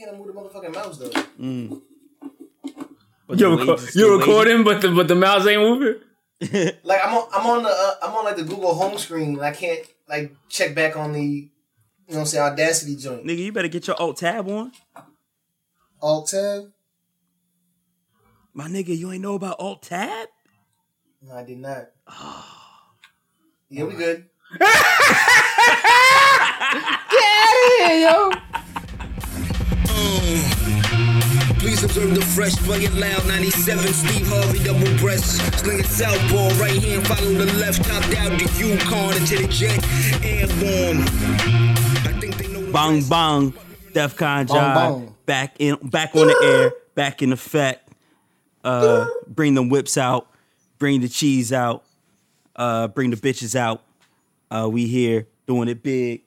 can't move the motherfucking mouse though. Mm. You're, reco- you're recording, but the but the mouse ain't moving. Like I'm on, I'm on the, uh, I'm on like the Google home screen, and I can't like check back on the, you know, what I'm saying Audacity joint. Nigga, you better get your alt tab on. Alt tab? My nigga, you ain't know about alt tab? No, I did not. yeah, we good. Please observe the fresh, play it loud. 97, Steve Harvey, double breast. Sling it southpaw, right hand, follow the left. Top down the Yukon into the jet. Airborne. I think they know the Bong rest. bong. Def Con Bong, Jive. Back in back on the air, back in effect. Uh bring them whips out, bring the cheese out, uh, bring the bitches out. Uh we here doing it big.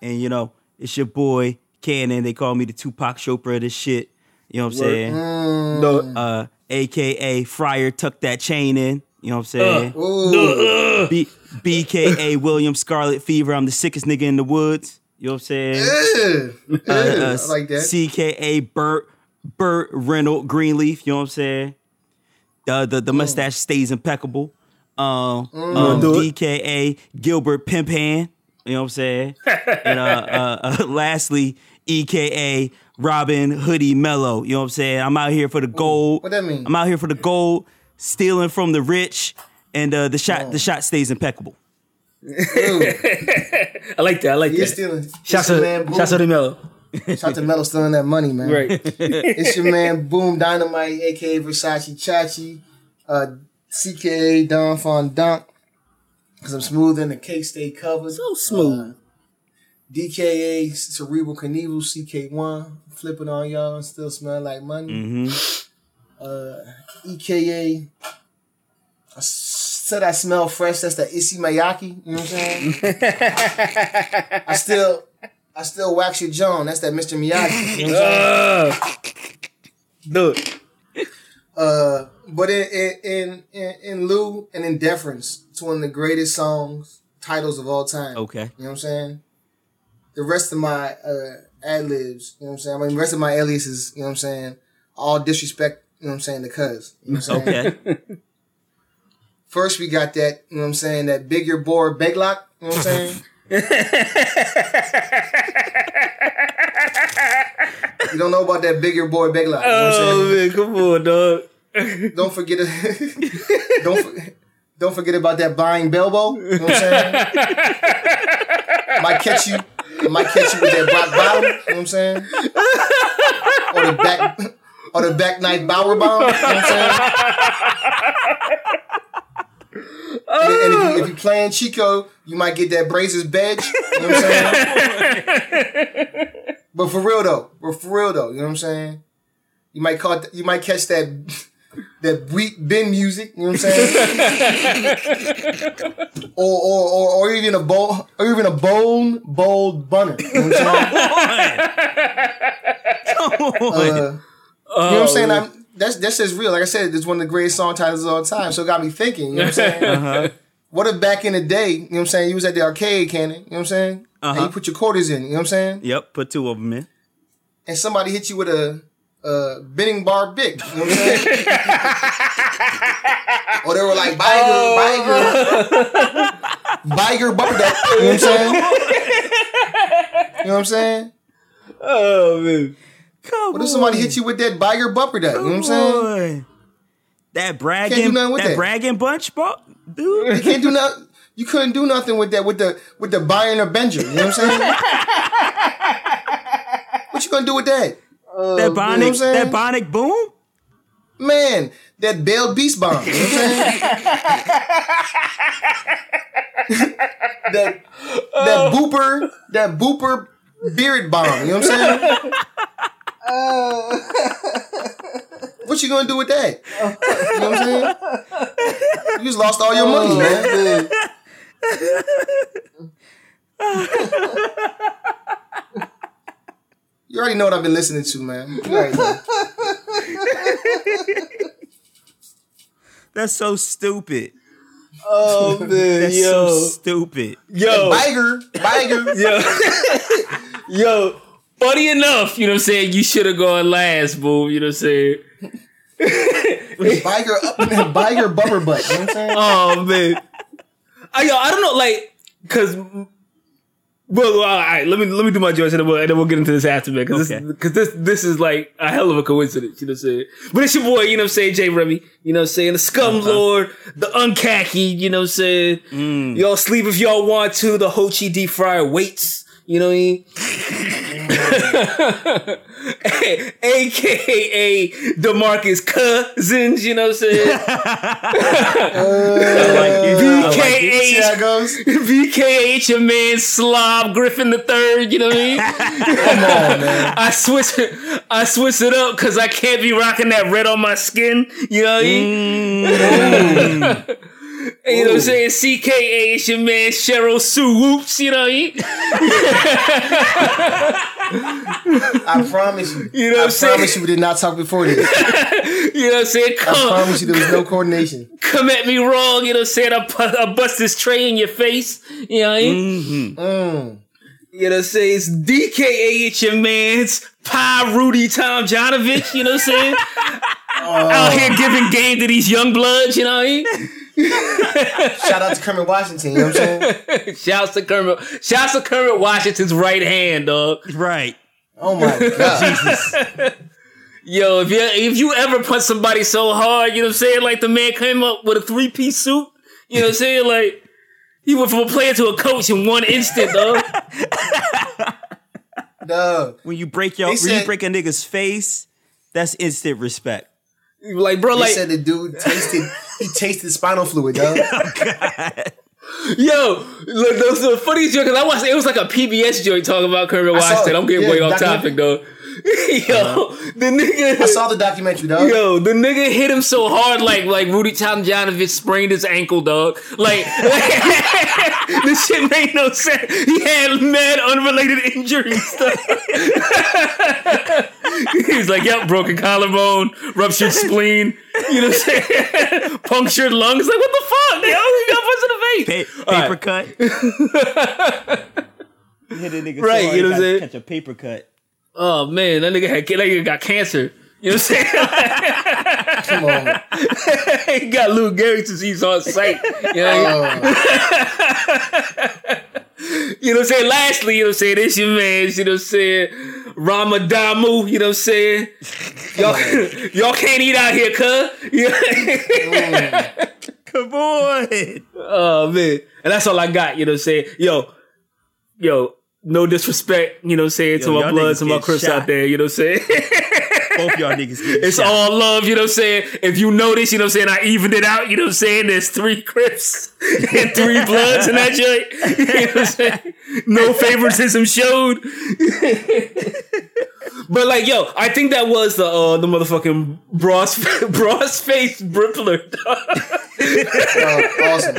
And you know, it's your boy Cannon. They call me the Tupac Chopra of this shit. You know what I'm saying? No, Uh AKA Friar tuck that chain in. You know what I'm saying? Ooh. B- BKA William Scarlet Fever. I'm the sickest nigga in the woods. You know what I'm saying? Ew. Uh, uh, I like that. CKA Burt Burt Reynolds Greenleaf. You know what I'm saying? The the, the mustache stays impeccable. Um, um, Do. DKA Gilbert Pimp Hand. You know what I'm saying? and uh, uh, uh, lastly, EKA Robin Hoodie Mellow. You know what I'm saying? I'm out here for the gold. what that mean? I'm out here for the gold, stealing from the rich, and uh, the shot the shot stays impeccable. I like that. I like You're that. stealing. Shouts It's your to man, Boom. to the mellow. Shout out to Metal stealing that money, man. Right. It's your man Boom Dynamite, aka Versace Chachi, uh, CKA Don Fondant, because I'm smooth and the cake stay covered. So smooth. DKA Cerebral Knievel CK1, flipping on y'all and still smell like money. Mm-hmm. Uh, EKA, I said I smell fresh. That's the Issey Miyake. You know what I'm saying? I still, I still wax your John. That's that Mr. Miyagi. You know what I'm saying? Uh. Uh, but in, in in in in lieu and in deference to one of the greatest songs titles of all time. Okay. You know what I'm saying? The rest of my uh ad libs, you know what I'm saying? I mean the rest of my aliases, you know what I'm saying? All disrespect, you know what I'm saying, the cuz. You know what I'm saying? Okay. First we got that, you know what I'm saying, that bigger board beglock, you know what I'm saying? you don't know about that bigger boy beglock, you know what I'm saying? Oh man, come on, dog. Don't forget it. don't for- don't forget about that buying Belbo. You know what I'm saying? might catch you. It might catch you with that black bottom. You know what I'm saying? Or the back. Or the back night Bower bomb. You know what I'm saying? And, if, you, if you playing Chico, you might get that Brazers bedge. You know what I'm saying? but for real though, but for real though, you know what I'm saying? You might call you might catch that that wheat bin music, you know what I'm saying? or, or or or even a bowl or even a bone bold bunner. You know what I'm saying? Come on. Uh, you know what I'm saying? I'm, that's that's just real. Like I said, it's one of the greatest song titles of all time. So it got me thinking, you know what I'm saying? uh-huh. What if back in the day, you know what I'm saying, you was at the arcade cannon, you know what I'm saying? And Uh-huh. you put your quarters in, you know what I'm saying? Yep, put two of them in. And somebody hit you with a uh, bending bar bic, you know what I'm saying? or they were like, Biger, Biger, Biger bumper duck, you know what I'm saying? You know what I'm saying? Oh man. Come What if somebody hit you with that Biger bumper duck, you know what I'm saying? on. That Can't bragging, do nothing with that, that. bragging bunch, bro, dude. You can't do nothing. You couldn't do nothing with that with the with the Bayern or Benger. You know what I'm saying? what you gonna do with that? Uh, that you know bionic, that bionic boom. Man, that Bell Beast Bomb. You know what I'm saying? that that oh. booper, that booper beard bomb. You know what I'm saying? Oh. what you gonna do with that? You know what I'm saying? You just lost all your money, oh. man. You already know what I've been listening to, man. You already know. That's so stupid. Oh man, That's yo, so stupid. yo, Biger, Biger. yo, yo. funny enough, you know what I'm saying, you should have gone last, boo. You know what I'm saying? Biker up biker bumper butt. You know what I'm saying? Oh man. I yo, I don't know, like, cause well, all right. Let me let me do my joints, and then we'll, and then we'll get into this after, man. Because Okay. this, this this is like a hell of a coincidence. You know what I'm saying? But it's your boy. You know what I'm saying? Jay Remy. You know what I'm saying? The Scum uh-huh. Lord, the Unkhaki. You know what I'm saying? Mm. Y'all sleep if y'all want to. The Ho Chi deep fryer waits. You know what I mean? AKA Demarcus Cousins. You know what I'm saying? VKH? VKH, your man Slob Griffin the third, you know what I mean? Come on, man. I switch it, I switch it up because I can't be rocking that red on my skin, you know what I mean? And you know what I'm saying? CKA, it's your man Cheryl Sue Whoops, you know what I mean? I promise you. You know what I I'm saying? promise you we did not talk before this. You know what I'm saying? Come, I promise you there was no coordination. come at me wrong, you know what I'm saying? I, bu- I bust this tray in your face, you know what I mean? Mm. You know what I'm saying? It's DKA, it's your man's Pie Rudy Tom Jonovich, you know what I'm saying? Out here giving game to these young bloods, you know what I mean? Shout out to Kermit Washington, you know what I'm saying? Shouts to Kermit. Shouts to Kermit Washington's right hand, dog. Right. Oh my god. Yo, if you if you ever punch somebody so hard, you know what I'm saying? Like the man came up with a three piece suit. You know what I'm saying? Like he went from a player to a coach in one instant, dog. Dog. When you break your They when you break a nigga's face, that's instant respect. Like, bro, They like, said the dude tasted he tasted spinal fluid, oh, dog. yo, look, those the funniest joke because I watched it was like a PBS joint talking about Kermit Washington. I'm getting Yeah, way off documentary. topic though. yo, uh-huh. the nigga I saw the documentary, dog. Yo, the nigga hit him so hard, like like Rudy Tomjanovich sprained his ankle, dog. Like this shit made no sense. He had mad unrelated injuries. dog. He's like, yep, broken collarbone, ruptured spleen. You know what I'm saying? Punctured lungs. Like, what the fuck? Yo, he got punched in the face. Pa- paper right. cut. You hit a nigga Right, hard, you know what I'm saying? Catch a paper cut. Oh man, that nigga had that nigga got cancer. You know what I'm saying? Come on. he got Lou Gehrig disease on site. You know what I mean? Oh, You know what I'm saying? Lastly, you know what I'm saying? This your man, you know what I'm saying? Ramadamu, you know what I'm saying? Y'all, y'all can't eat out here, cuz. Yeah. Come on. oh, man. And that's all I got, you know what I'm saying? Yo, yo, no disrespect, you know what I'm saying, to my bloods niggas and my get crips shot. out there, you know what I'm saying? Both y'all niggas It's shot. all love, you know what I'm saying? If you notice, you know what I'm saying, I evened it out, you know what I'm saying? There's three Crips and three Bloods in that joint. You know what I'm saying? No favoritism showed. but like, yo, I think that was the uh, the motherfucking bras bras face Brippler. oh, awesome.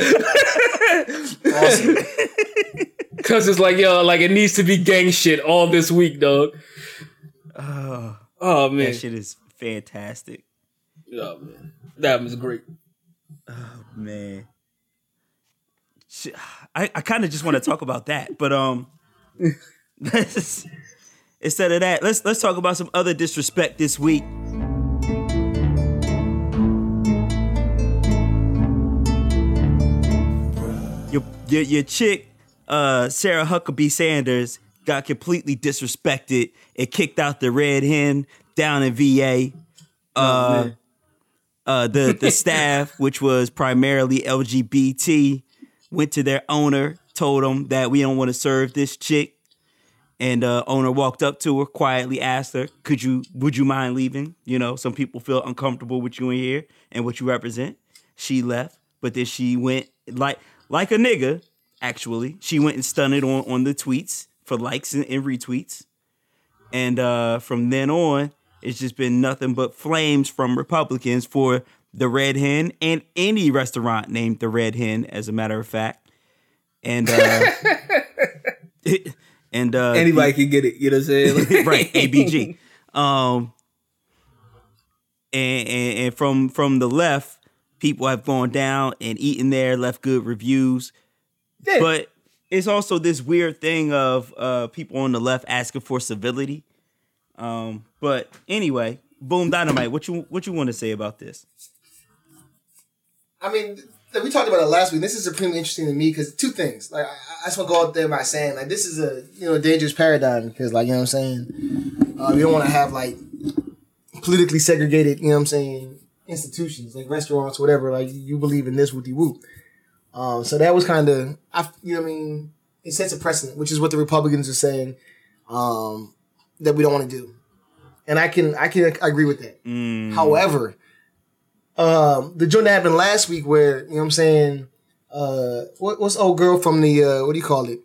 Awesome. Cause it's like, yo, like it needs to be gang shit all this week, dog. Oh, Oh man. that shit is fantastic, Oh, man. That was great. Oh man. I, I kind of just want to talk about that, but um, let's- instead of that, let's let's talk about some other disrespect this week. Your your, your chick, uh, Sarah Huckabee Sanders, got completely disrespected and kicked out the red hen down in VA. Uh, uh, the the staff, which was primarily LGBT, went to their owner, told him that we don't want to serve this chick, and uh, owner walked up to her, quietly asked her, "Could you? Would you mind leaving? You know, some people feel uncomfortable with you in here and what you represent." She left, but then she went like like a nigga. Actually, she went and stunted on on the tweets for likes and, and retweets, and uh, from then on, it's just been nothing but flames from Republicans for the Red Hen and any restaurant named the Red Hen, as a matter of fact. And uh, and uh, Anybody can get it, you know what I'm saying? right abg um and, and and from from the left people have gone down and eaten there left good reviews Yeah. but it's also this weird thing of uh, people on the left asking for civility. Um, but anyway, boom dynamite. What you what you want to say about this? I mean, we talked about it last week. This is supremely interesting to me because two things. Like, I, just want to go out there by saying, like, this is a you know dangerous paradigm because, like, you know what I'm saying. Uh, you don't want to have like politically segregated, you know what I'm saying, institutions like restaurants, whatever. Like, you believe in this, whoopty whoop. Um, so that was kind of, I, you know what I mean. It sets a precedent, which is what the Republicans are saying um, that we don't want to do, and I can I can agree with that. However, um, the joint that happened last week where, you know what I'm saying, uh, what, what's old girl from the, uh, what do you call it?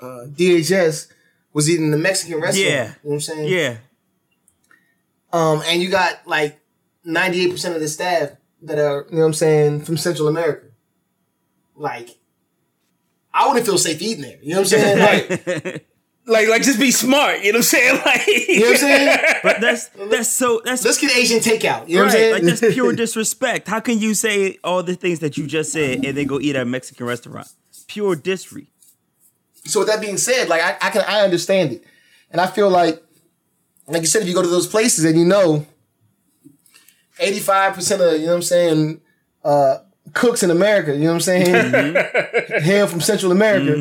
Uh, DHS was eating the Mexican restaurant. Yeah. You know what I'm saying? Yeah, Um, and you got like 98% of the staff that are, you know what I'm saying, from Central America. Like, I wouldn't feel safe eating there. You know what I'm saying? Like, Like, like, just be smart. You know what I'm saying? Like, you know what I'm saying? but that's that's so that's Let's get Asian takeout. You know what I'm saying? Like that's pure disrespect. How can you say all the things that you just said and then go eat at a Mexican restaurant? Pure disrespect. so with that being said, like I, I can I understand it, and I feel like, like you said, if you go to those places and you know, eighty five percent of you know what I'm saying, uh, cooks in America, you know what I'm saying, hail from Central America,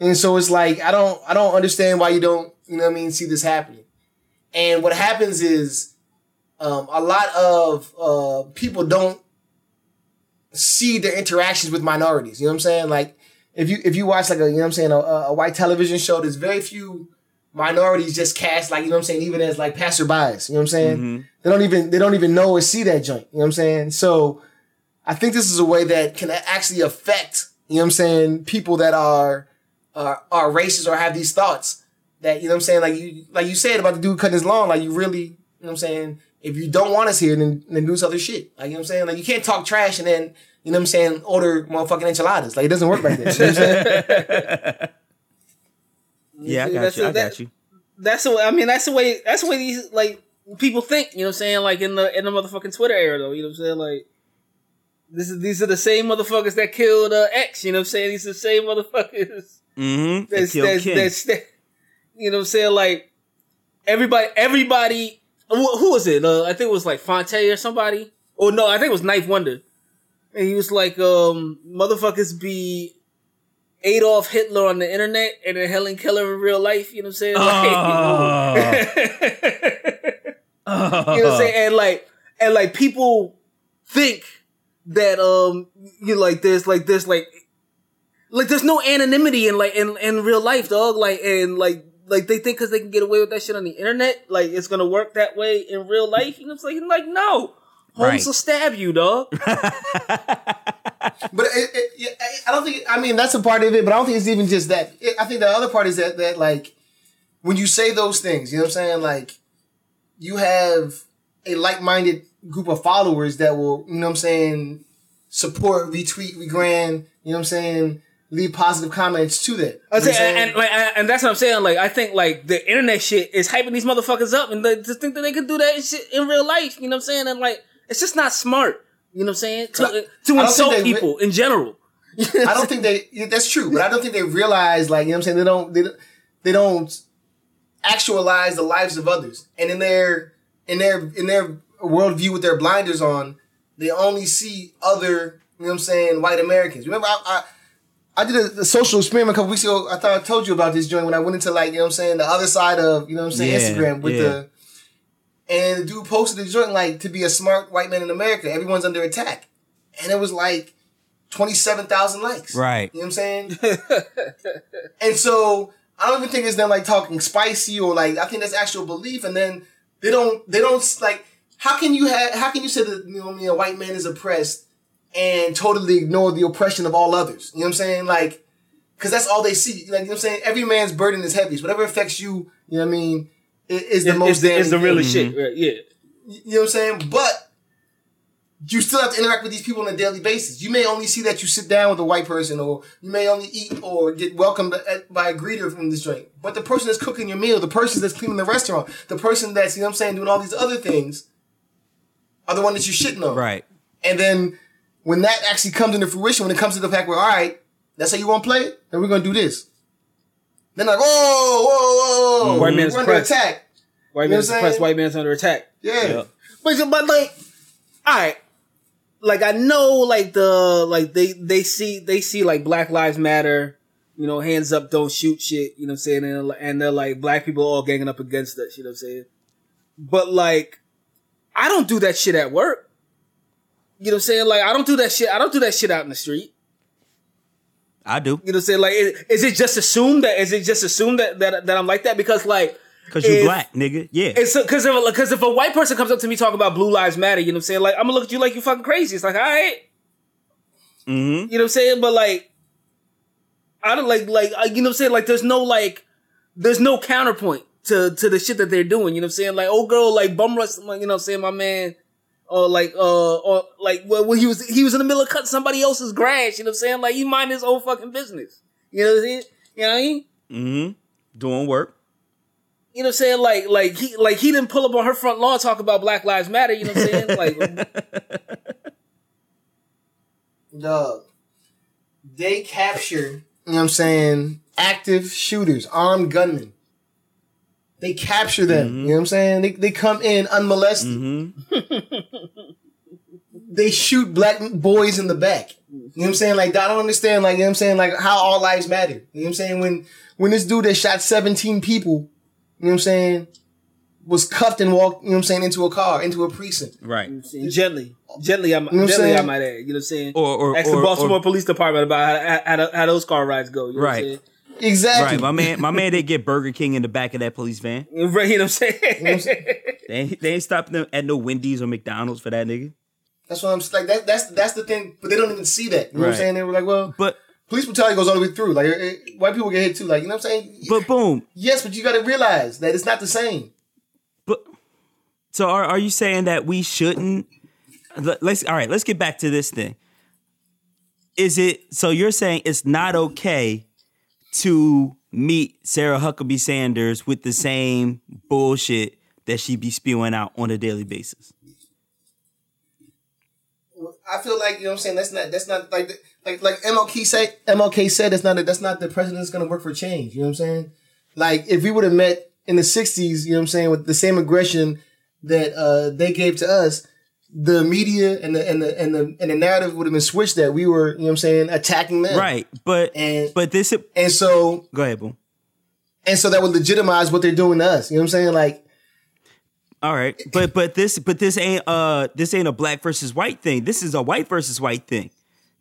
and so it's like I don't I don't understand why you don't you know what I mean see this happening, and what happens is, um, a lot of uh people don't see their interactions with minorities. You know what I'm saying? Like if you if you watch like a you know what I'm saying a, a white television show, there's very few minorities just cast like you know what I'm saying even as like passerbys. You know what I'm saying? They don't even they don't even know or see that joint. You know what I'm saying? So I think this is a way that can actually affect you know what I'm saying people that are are are racist or have these thoughts that you know what I'm saying like you like you said about the dude cutting his lawn like you really you know what I'm saying if you don't want us here then then do this other shit like you know what I'm saying like you can't talk trash and then you know what I'm saying order motherfucking enchiladas like it doesn't work like that you know what I'm saying Yeah, I got That's you. I it. That- got you. that's the way. I mean, that's the way. That's the way these like people think. You know what I'm saying? Like in the in the motherfucking Twitter era, though. You know what I'm saying? Like this is these are the same motherfuckers that killed uh, X. You know what I'm saying? These are the same motherfuckers Mm-hmm. that's that's, Ken. that's that- you know what I'm saying? Like everybody, everybody. Who, who was it? Uh, I think it was like Phonte or somebody. Or no, I think it was 9th Wonder. And he was like, um, motherfuckers be Adolf Hitler on the internet and then Helen Keller in real life. You know what I'm saying? Like, Oh. you know what I'm saying? And like, and like people think that um, you like there's like there's like like there's no anonymity in like in in real life, dog. Like and like like they think because they can get away with that shit on the internet, like it's gonna work that way in real life. You know what I'm saying? Like no. Holmes Right. will stab you, dog. but it, it, yeah, I- I don't think I mean that's a part of it but I don't think it's even just that It- I think the other part is that that like when you say those things you know what I'm saying like you have a like-minded group of followers that will you know what I'm saying support retweet regrand you know what I'm saying leave positive comments to that I You know what I'm say, and, and like, and- and that's what I'm saying. Like, I think like the internet shit is hyping these motherfuckers up, and they just think that they can do that shit in real life. You know what I'm saying? And like, it's just not smart. You know what I'm saying? To, I- to I insult they- people in general. I don't think they. That's true, but I don't think they realize, like you know, what I'm saying they don't. They, don't- they don't actualize the lives of others, and in their in their in their worldview with their blinders on, they only see other. You know what I'm saying? White Americans. Remember, I. I I did a, a social experiment a couple weeks ago. I thought I told you about this joint when I went into like, you know what I'm saying, the other side of, you know what I'm saying, Yeah, Instagram with yeah. the and the dude posted the joint like to be a smart white man in America, everyone's under attack. And it was like 27,000 likes. Right. You know what I'm saying? and so I don't even think it's them like talking spicy or like I think that's actual belief. And then they don't they don't like how can you have how can you say that you know what I mean, a white man is oppressed and totally ignore the oppression of all others? You know what I'm saying? Like because that's all they see. Like you know what I'm saying? Every man's burden is heavy. So whatever affects you, you know what I mean, is the It's, most it's the, it's the thing. shit. Right? Yeah. You know what I'm saying? But you still have to interact with these people on a daily basis. You may only see that you sit down with a white person, or you may only eat or get welcomed by a greeter from this joint. But the person that's cooking your meal, the person that's cleaning the restaurant, the person that's, you know what I'm saying, doing all these other things, are the one that you're shitting on. Right. And then when that actually comes into fruition, when it comes to the fact where, all right, That's how you want to play it? Then we're gonna do this. Then like, whoa, whoa, whoa, mm. White man's under suppressed. attack. White You know man's what suppressed. White man's under attack. Yeah. Yeah. But but like, all right, like I know like the like they they see they see like Black Lives Matter, you know, hands up, don't shoot shit. You know what I'm saying? And, and they're like black people all ganging up against us. You know what I'm saying? But like, I don't do that shit at work. You know what I'm saying? Like I don't do that shit. I don't do that shit out in the street. I do You know what I'm saying? Like, is, is it just assumed that? Is it just assumed that that, that I'm like that because like. Because you if- black, nigga. Yeah. It's because if because if a white person comes up to me talking about Blue Lives Matter, you know what I'm saying? Like I'm gonna look at you like you fucking crazy. It's like, all right, Mm-hmm. you know what I'm saying? But like, I don't like like uh, you know what I'm saying? Like there's no like there's no counterpoint to to the shit that they're doing. You know what I'm saying? Like old girl like bum rush, you know what I'm saying? My man. Or like, uh, or like, well, when he was, he was in the middle of cutting somebody else's grass. You know what I'm saying? Like, he mind his own fucking business. You know what I'm saying? You know what I mean? Mm-hmm. Doing work. You know what I'm saying? Like, like he, like he didn't pull up on her front lawn talk about Black Lives Matter. You know what I'm saying? Like, Dog. They capture, you know what I'm saying, active shooters, armed gunmen. They capture them. You know what I'm saying? They, they come in unmolested. Mm-hmm. They shoot black boys in the back. You know what I'm saying? Like, I don't understand, like, you know what I'm saying? Like, how all lives matter. You know what I'm saying? When, when this dude that shot 17 people, you know what I'm saying, was cuffed and walked, you know what I'm saying, into a car, into a precinct. Right. gently, gently, I'm, know I'm gently, I saying? might add. You know what I'm saying? Or- or- ask or- the Baltimore or- Police Department about how, how, how, how those car rides go. You know Right. What I'm Exactly. Right. My man, my man, they get Burger King in the back of that police van. Right, you know what I'm saying? You know what I'm saying? They ain't, they ain't stopping them at no Wendy's or McDonald's for that nigga. That's what I'm like. That, that's that's the thing, but they don't even see that. You know what I'm saying? They were like, well, But police brutality goes all the way through. Like it, it- white people get hit too. Like you know what I'm saying? but boom. yes, but you got to realize that it's not the same. But so are are you saying that we shouldn't? let- Let's all right. Let's get back to this thing. Is it so? You're saying it's not okay to meet Sarah Huckabee Sanders with the same bullshit that she be spewing out on a daily basis? I feel like you know what I'm saying. That's not that's not like the, like like MLK said. MLK said that's not that's not the president that's going to work for change. You know what I'm saying? Like if we would have met in the '60s, you know what I'm saying, with the same aggression that uh, they gave to us, the media and the and the and the and the narrative would have been switched. That we were, you know what I'm saying, attacking them. Right. But And- but this And so go ahead, boom. and so that would legitimize what they're doing to us. You know what I'm saying? Like All right, but but this but this ain't uh this ain't a black versus white thing. This is a white versus white thing.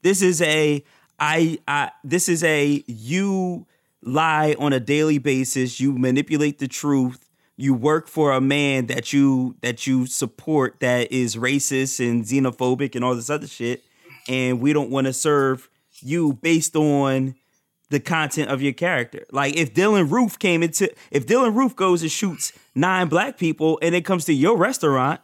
This is a I I this is a you lie on a daily basis. You manipulate the truth. You work for a man that you that you support that is racist and xenophobic and all this other shit, and we don't want to serve you based on the content of your character. Like if Dylann Roof came into if Dylann Roof goes and shoots nine black people and it comes to your restaurant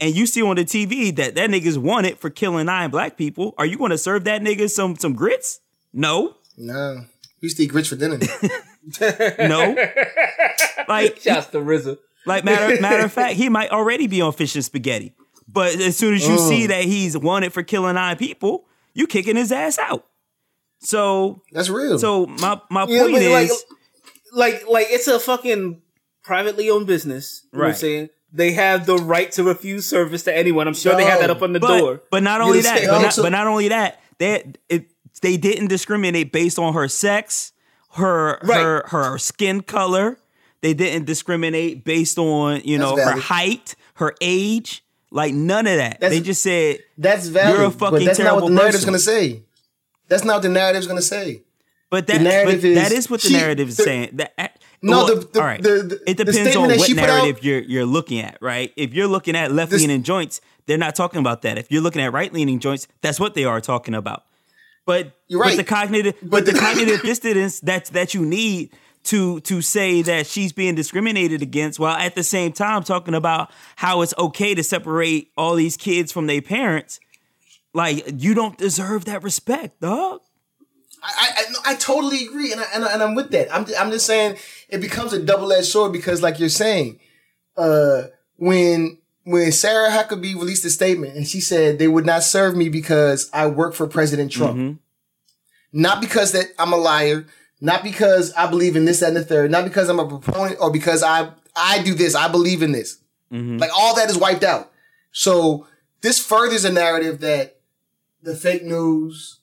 and you see on the TV that that nigga's wanted for killing nine black people, are you going to serve that nigga some some grits? No. no, we used to eat grits for dinner. No. like Shouts to RZA. like matter matter of fact, he might already be on fish and spaghetti. But as soon as you mm. see that he's wanted for killing nine people, you kicking his ass out. So That's real. so my my Yeah, point but, like, is like like it's a fucking privately owned business. You know what I'm Right. saying? They have the right to refuse service to anyone. I'm sure they have that up on the but, door. But not only know what I'm that, but not, but not only that, they it, they didn't discriminate based on her sex, her Right. her her skin color. They didn't discriminate based on you know That's her height, her age, like none of that. That's- they just said that's valid. You're a but fucking that's not what the narrative's person. gonna say. That's not what the narrative's gonna say. But that, narrative but is- that is what the she- narrative is saying. That, No, well, the- the- all right. the- the- it depends on what put out- narrative you're you're looking at, right? If you're looking at left leaning joints, they're not talking about that. If you're looking at right leaning joints, that's what they are talking about. But You're right. but the cognitive but, But the cognitive dissonance that that you need to to say that she's being discriminated against while at the same time talking about how it's okay to separate all these kids from their parents. Like you don't deserve that respect, dog. I, I, I totally agree, and, I, and, I, and I'm with that. I'm, I'm just saying it becomes a double edged sword because, like you're saying, uh, when when Sarah Huckabee released a statement and she said they would not serve me because I work for President Trump. Not because that I'm a liar, not because I believe in this, that, and the third, not because I'm a proponent or because I I do this, I believe in this. Like all that is wiped out. So this furthers a narrative that the fake news,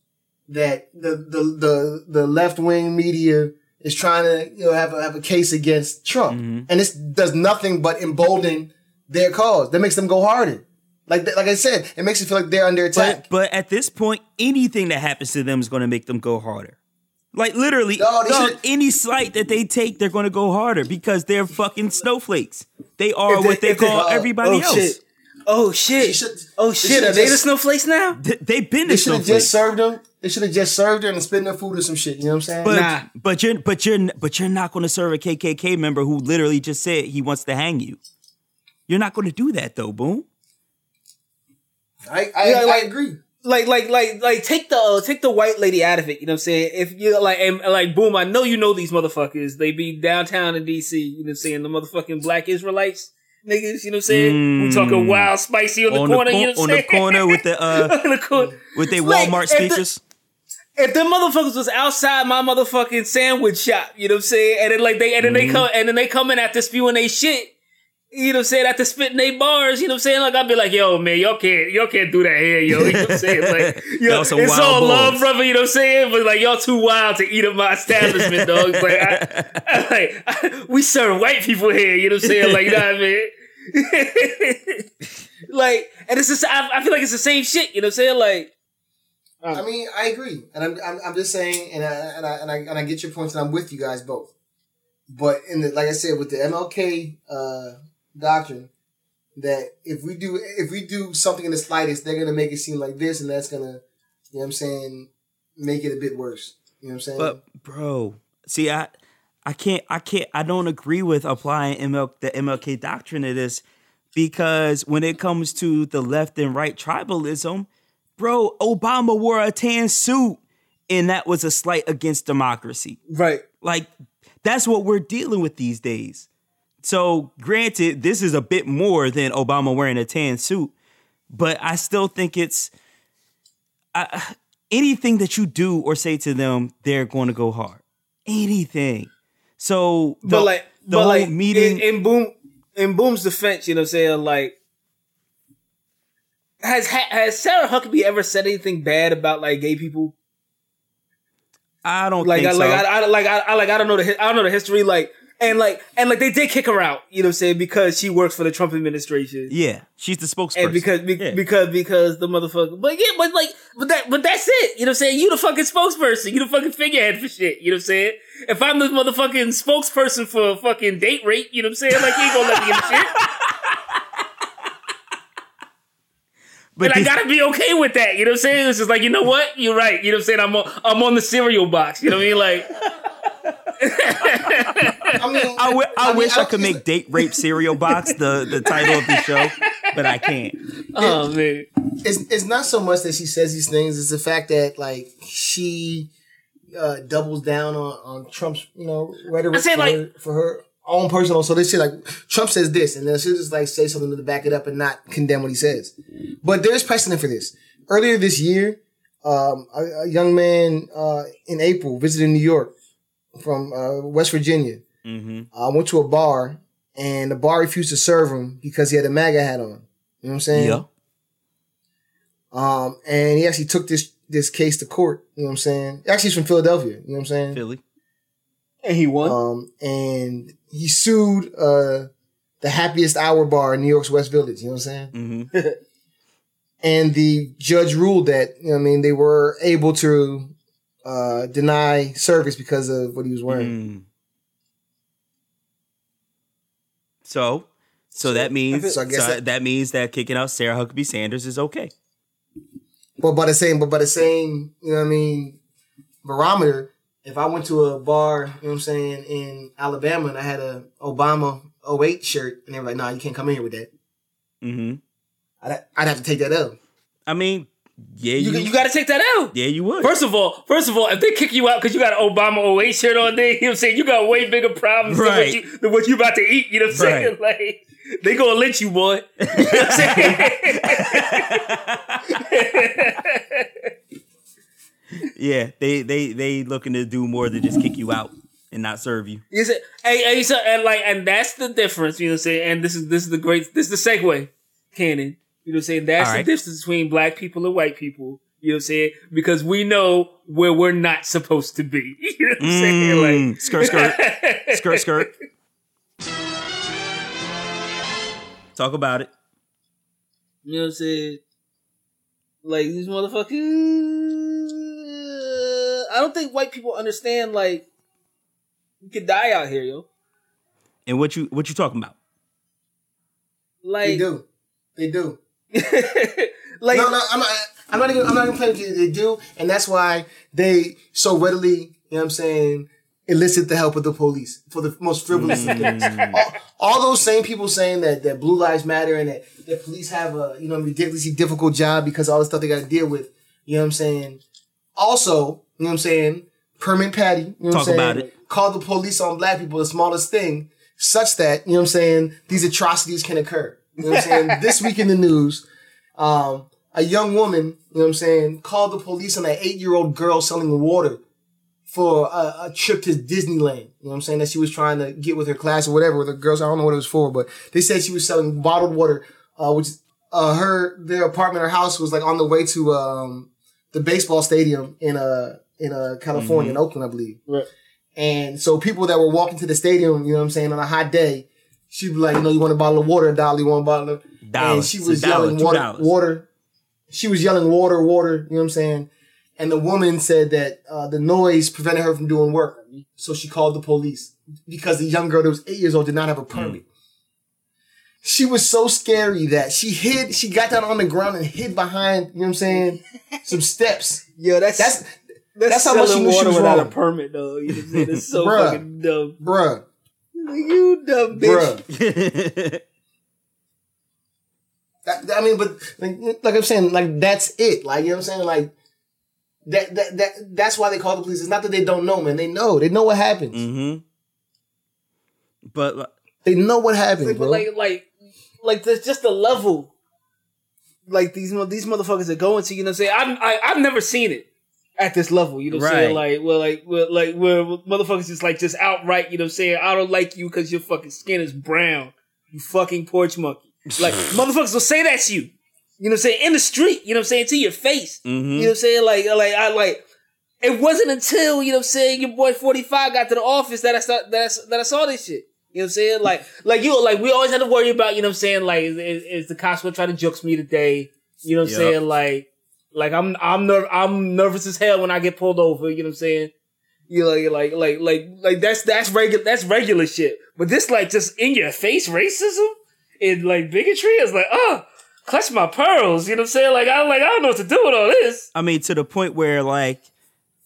that the the the, the left wing media is trying to you know have a, have a case against Trump, mm-hmm. and this does nothing but embolden their cause. That makes them go harder. Like like I said, it makes it feel like they're under attack. But but at this point, anything that happens to them is going to make them go harder. Like literally, No, should- any slight that they take, they're going to go harder because they're fucking snowflakes. They are they- what they if they- call oh, everybody oh else. shit. Oh shit. Oh shit. should've Are they the just- snowflakes now? Th- They've been the snowflake. they the should have snowflakes. just served them. They should have just served her and spit in their food or some shit. You know what I'm saying? But Nah. but you're but you're but you're not going to serve a KKK member who literally just said he wants to hang you. You're not going to do that though, boom. I I, Yeah, I like- agree. like like like like take the uh, take the white lady out of it. You know what I'm saying? If you like and like boom, I know you know these motherfuckers. They be downtown in DC. You know what I'm saying? The motherfucking black Israelites niggas. You know what I'm saying? We talking Mm. wild, spicy on the on corner. the, you know what on I'm the saying? corner with the uh on the corner. with their Like, Walmart if the- speakers. If them motherfuckers was outside my motherfucking sandwich shop, you know what I'm saying? And then like they and then Mm-hmm. they come and then they come in after spewing they shit. You know what I'm saying? After spitting they bars, you know what I'm saying? Like I'd be like, yo, man, y'all can't y'all can't do that here, yo. You know what I'm saying? Like yo, it's all boys. love, brother, you know what I'm saying? But like y'all too wild to eat at my establishment, dog. Like, I, I- like I- we serve white people here, you know what I'm saying? Like, you know what I mean? like, and it's just I, I feel like it's the same shit, you know what I'm saying? Like I mean, I agree, and I'm, I'm, I'm just saying, and I, and I and I and I get your points, and I'm with you guys both. But in the like I said, with the MLK uh, doctrine, that if we do if we do something in the slightest, they're gonna make it seem like this, and that's gonna, you know, what I'm saying, make it a bit worse. You know what I'm saying? But bro, see, I I can't I can't I don't agree with applying ML, the MLK doctrine to this because when it comes to the left and right tribalism, bro, Obama wore a tan suit and that was a slight against democracy. Right. Like that's what we're dealing with these days. So, granted, this is a bit more than Obama wearing a tan suit, but I still think it's I, anything that you do or say to them, they're going to go hard. Anything. So, the, but like the but whole like meeting. in, in boom in boom's defense you know what i'm saying like has has sarah huckabee ever said anything bad about like gay people I don't like think I, so. like I, I like I, I like I don't know the I don't know the history like and like and like they did kick her out you know what I'm saying because she works for the Trump administration yeah, she's the spokesperson. and because be, Yeah. because because the motherfucker but yeah but like but that but that's it you know what I'm saying you the fucking spokesperson you the fucking figurehead for shit you know what I'm saying if I'm the motherfucking spokesperson for a fucking date rape you know what I'm saying like you ain't gonna let me get shit but and I gotta be okay with that. You know what I'm saying? It's just like, you know what? You're right. You know what I'm saying? I'm on, I'm on the cereal box. You know what I mean? Like, I mean, I, w- I, mean, wish I, could make date rape cereal box the, the title of the show, but I can't. oh man. it's it's not so much that she says these things; it's the fact that like she uh, doubles down on, on Trump's you know rhetoric I say, for, like- her, for her own personal. So they say like Trump says this, and then she'll just like say something to back it up and not condemn what he says. But there's precedent for this. Earlier this year, um, a, a young man uh, in April visited New York from uh, West Virginia. hmm I went to a bar, and the bar refused to serve him because he had a MAGA hat on. You know what I'm saying? Yeah. Um, and he actually took this this case to court. You know what I'm saying? Actually, he's from Philadelphia. You know what I'm saying? Philly. And he won. Um, and he sued uh the happiest hour bar in New York's West Village. You know what I'm saying? hmm And the judge ruled that you know, what I mean, they were able to uh deny service because of what he was wearing. Mm. So, so that means So so that- that means that kicking out Sarah Huckabee Sanders is okay. But by the same, but by the same, you know what I mean, barometer. If I went to a bar, you know what I'm saying, in Alabama, and I had a Obama 08 shirt, and they were like, "Nah, you can't come in here with that." Mm-hmm. I'd, I'd have to take that up. I mean, yeah, you, you, you got to take that out. yeah, you would. First of all, first of all, if they kick you out because you got an Obama 08 shirt on there, you know what I'm saying? You got way bigger problems than, what Right. you, than what you about to eat. You know what I'm saying? Like, they gonna lynch you, boy. You know what I'm saying? Yeah, they they they looking to do more than just kick you out and not serve you. Hey, hey, so, and like, and that's the difference, you know what I'm saying? And this is, this is the great, this is the segue, Cannon. You know what I'm saying? That's All the right. difference between black people and white people. You know what I'm saying? Because we know where we're not supposed to be. You know what I'm saying? Mm, Like, skirt, skirt, skirt, skirt. Talk about it. You know what I'm saying? Like these motherfuckers. I don't think white people understand. Like you could die out here, yo. And what you what you talking about? Like, They do. They do. like, no, no, I'm not. I'm not even. I'm not even playing with you. They do, and that's why they so readily. You know what I'm saying? Elicit the help of the police for the most frivolous of things. All, all those same people saying that that blue lives matter and that the police have a you know ridiculously difficult job because of all the stuff they got to deal with. You know what I'm saying? Also, you know what I'm saying? Permit Patty. You know what Talk I'm saying? about it. Call the police on black people the smallest thing, such that you know what I'm saying. These atrocities can occur. You know what I'm saying? this week in the news um, a young woman, you know what I'm saying, called the police on an eight year old girl selling water for a, a trip to Disneyland. You know what I'm saying? That she was trying to get with her class or whatever with the girls. I don't know what it was for, but they said she was selling bottled water, uh, which uh, her their apartment or house was like on the way to um, the baseball stadium in uh in uh, California in Oakland, I believe. Right. And so people that were walking to the stadium, you know what I'm saying, on a hot day, she'd be like, you know, you want a bottle of water, dolly, dollar, you want a bottle of Dollar. and she was dollar, yelling water, dollars. water. She was yelling water, water. You know what I'm saying? And the woman said that uh, the noise prevented her from doing work, so she called the police because the young girl that was eight years old did not have a permit. She was so scary that she hid. She got down on the ground and hid behind. You know what I'm saying? Some steps. yo, that's That's that's, that's how much selling she knew she water was without wrong. a permit, though. You know what I'm saying? It's so Bruh. fucking dumb. bruh, You dumb bitch. bruh. That, I mean, but like, like I'm saying, like that's it. Like you know what I'm saying, like that that that that's why they call the police. It's not that they don't know, man. They know. They know what happens. mm-hmm. But like, They know what happens, Like, bro. like, like, like, there's just a level. Like these, these motherfuckers are going to, you know, what I'm saying I'm, I, I've never seen it at this level. You know, what I'm saying like, well, like, well, like, where motherfuckers just like just outright, you know, what I'm saying I don't like you because your fucking skin is brown. You fucking porch monkey. Like motherfuckers will say that to you. You know, what I'm saying in the street. You know, what I'm saying to your face. mhm. You know what I'm saying? Like, like I like. It wasn't until you know what I'm saying your boy 45 got to the office that I saw that I, that I saw this shit. You know what I'm saying? Like, like you like we always had to worry about. You know what I'm saying? Like, is, is, is the cops gonna try to jukes me today? You know what I'm Yup. saying? Like, like I'm I'm ner- I'm nervous as hell when I get pulled over. You know what I'm saying? You know, like like like like that's that's regular that's regular shit. But this like just in your face racism and like bigotry is like oh clutch my pearls. You know what I'm saying? Like I like I don't know what to do with all this. I mean, to the point where like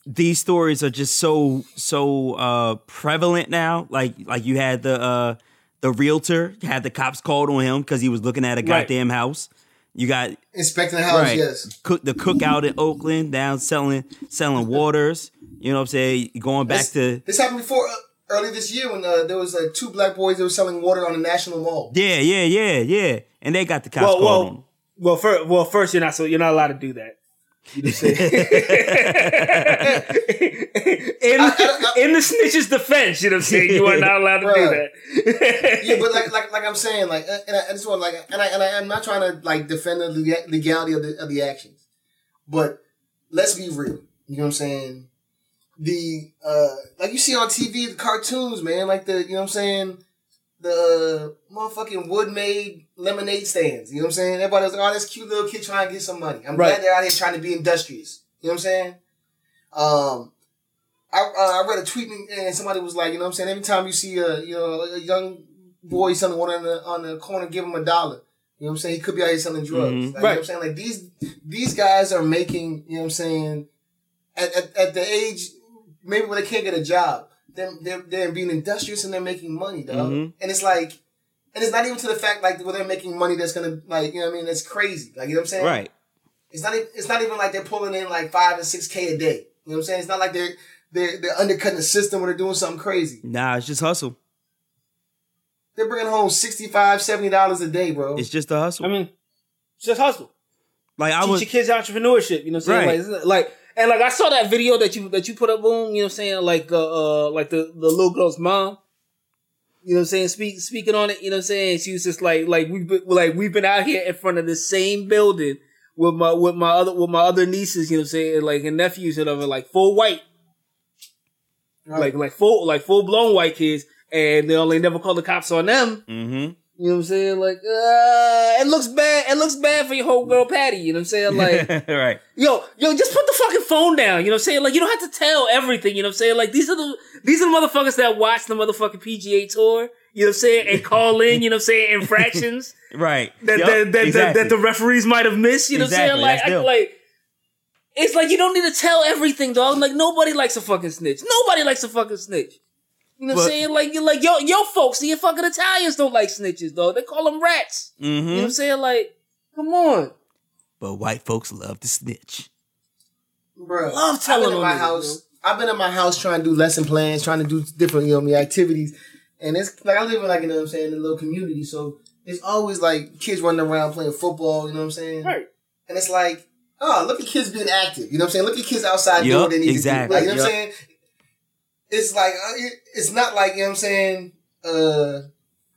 these stories are just so so uh prevalent now. Like like you had the uh the realtor had the cops called on him because he was looking at a Right. goddamn house. You got Inspecting the house, right yes. cook the cookout in Oakland down selling selling waters. You know what I'm saying? Going back This, to this happened before uh, early this year when uh, there was like two black boys that were selling water on the National Mall. yeah yeah yeah yeah, and they got the cops Well, called on. well, them. well, first, well, first you're not so you're not allowed to do that. You know what I'm saying? in, in the snitch's defense, you know what I'm saying? You are not allowed to do that. yeah, but like, like, like I'm saying, like, uh, and I, I just want like, and I, and I, I'm not trying to like defend the legality of the of the actions, but let's be real. You know what I'm saying? The uh, like you see on TV, the cartoons, man, like the, you know what I'm saying, the motherfucking wood made lemonade stands. You know what I'm saying? Everybody was like, oh, this cute little kid trying to get some money. I'm Right. glad they're out here trying to be industrious. You know what I'm saying? Um, I uh, I read a tweet and, somebody was like, you know what I'm saying? Every time you see a you know a young boy selling one on the on the corner, give him a dollar. You know what I'm saying? He could be out here selling drugs. Mhm. Like, You know Right. what I'm saying? Like these these guys are making, you know what I'm saying, at, at, at the age maybe when they can't get a job, they're they're, they're being industrious and they're making money, dog. Mhm. And it's like and it's not even to the fact like where they're making money that's gonna like, you know what I mean, that's crazy. Like you know what I'm saying? Right. It's not. Even, it's not even like they're pulling in like five and six k a day. You know what I'm saying? It's not like they're they're they're undercutting the system when they're doing something crazy. Nah, it's just hustle. They're bringing home 65 70 dollars a day, bro. It's just a hustle. I mean, it's just hustle. like I Teach was your kids entrepreneurship. You know what I'm saying? Right. Like, like, And like I saw that video that you that you put up, boom. You know what I'm saying? Like the uh like the the little girl's mom. You know what I'm saying? Speak, speaking on it. You know what I'm saying? She was just like like we've been like we've been out here in front of the same building with my with my other with my other nieces. You know what I'm saying? Like and nephews and other like full white, like like full like full blown white kids, and they only never call the cops on them. Mm-hmm. You know what I'm saying? Like, uh, it looks bad. It looks bad for your whole girl Patty. You know what I'm saying? Like, right. yo, yo, just put the fucking phone down. You know what I'm saying? Like, you don't have to tell everything. You know what I'm saying? Like, these are the these are the motherfuckers that watch the motherfucking PGA tour. You know what I'm saying? And call in. You know what I'm saying? Infractions Right. that Yup, that, that, exactly. that, that the referees might have missed. You know Exactly, what I'm saying? Like, I, like. It's like you don't need to tell everything, dog. Like nobody likes a fucking snitch. Nobody likes a fucking snitch. You know what I'm saying? Like you like yo yo folks, the fucking Italians don't like snitches, though. They call them rats. You know what Mhm. I'm saying? Like, come on. But white folks love to snitch. Bro, Love telling I've been in on my niggas, house. I've been in my house trying to do lesson plans, trying to do different, you know, me activities, and it's like I live in like you know what I'm saying, in a little community, so it's always like kids running around playing football. You know what I'm saying? Right. And it's like, oh, look at kids being active. You know what I'm saying? Look at kids outside doing what they need exactly, to do. Like, you know what I'm saying? It's like uh, it's not like you know what I'm saying. Uh,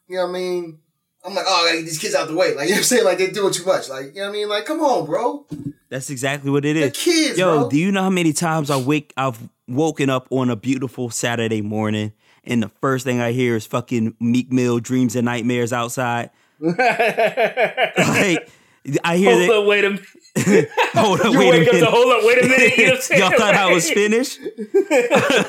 you know what I mean? I'm like, oh, I gotta get these kids out the way. Like you know what I'm saying? Like they're doing too much. Like you know what I mean? Like come on, bro. That's exactly what it is. They're kids, Yo, bro. do you know how many times I wake I've woken up on a beautiful Saturday morning and the first thing I hear is fucking Meek Mill dreams and nightmares outside. Like I hear Hold that. up, wait a minute. Hold up, You wait a wake up minute. to hold up, wait a minute. You know what I'm saying? Y'all thought I was finished?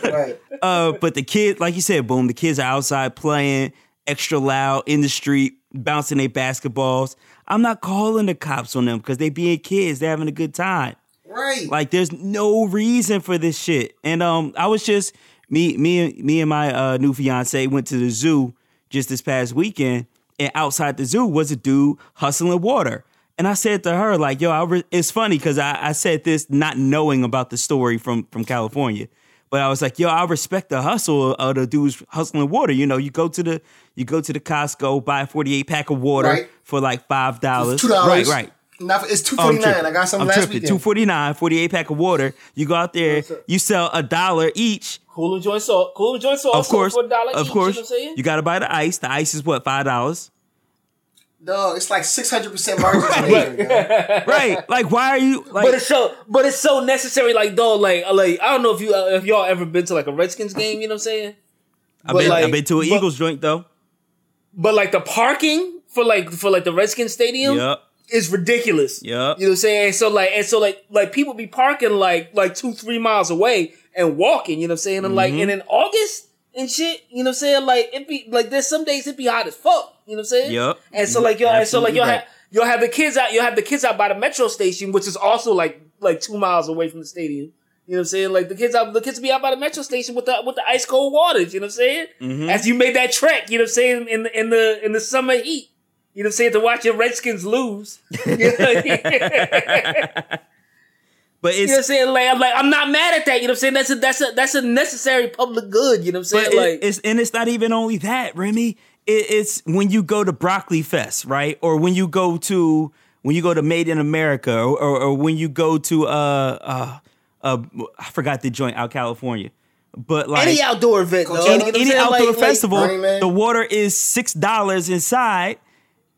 right. Uh, but the kid, like you said, boom, the kids are outside playing extra loud in the street, bouncing their basketballs. I'm not calling the cops on them because they being kids, they're having a good time. Right. Like there's no reason for this shit. And um, I was just me, me, me and my uh, new fiance went to the zoo just this past weekend, and outside the zoo was a dude hustling water. And I said to her, like, yo, I re- it's funny because I, I said this not knowing about the story from from California. But I was like, yo, I respect the hustle of the dudes hustling water. You know, you go to the you go to the Costco, buy a 48 pack of water Right. for like five dollars. Two dollars. Right, right. Not for, it's two I'm forty nine. I got some I'm last tripping. weekend. 249, 48 pack of water. You go out there, you sell a dollar each. Cool and joint salt. Cool and joint salt. Of course, For a of each, course, You know what I'm saying? you got to buy the ice. The ice is what five dollars, Dog, it's like six hundred percent margin. on there, dog. right? Like, why are you like? but it's so, but it's so necessary. Like, dog, like, like I don't know if you, uh, if y'all ever been to like a Redskins game. You know what I'm saying? I've but been, like- I've been to an but- Eagles joint though. But like the parking for like for like the Redskins stadium Yep, is ridiculous. Yeah, You know what I'm saying? So like, and so like, like people be parking like like two, three miles away and walking. You know what I'm saying? And like, Mm-hmm. and in August and shit, you know what I'm saying? Like it be like there's some days it be hot as fuck. You know what I'm saying? Yep. And so like y'all, and so like right. have you'll have the kids out. You'll have the kids out by the metro station, which is also like like two miles away from the stadium. You know what I'm saying? Like the kids out, the kids be out by the metro station with the with the ice cold waters. You know what I'm saying? Mm-hmm. As you made that trek, you know what I'm saying in the in the in the summer heat. You know what I'm saying to watch your Redskins lose. You know But it's you know what I'm saying? Like I'm like I'm not mad at that. You know what I'm saying? That's a that's a that's a necessary public good. You know what I'm But saying? it- like it's and it's not even only that, Remy. It, it's when you go to Broccoli Fest, right? Or when you go to when you go to Made in America, or, or, or when you go to uh uh uh I forgot the joint out California, but like any outdoor event, though. Any, know what I'm any outdoor Like- like- festival, Burning Man. the water is six dollars inside,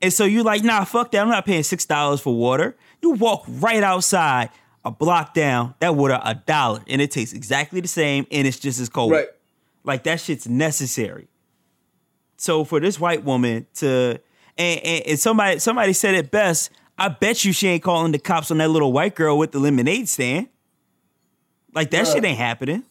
and so you're like, nah, fuck that. I'm not paying six dollars for water. You walk right outside, a block down, that water a dollar, and it tastes exactly the same, and it's just as cold. Right. Like that shit's necessary. So for this white woman to and, and, and somebody somebody said it best. I bet you she ain't calling the cops on that little white girl with the lemonade stand. Like that Bruh. shit ain't happening.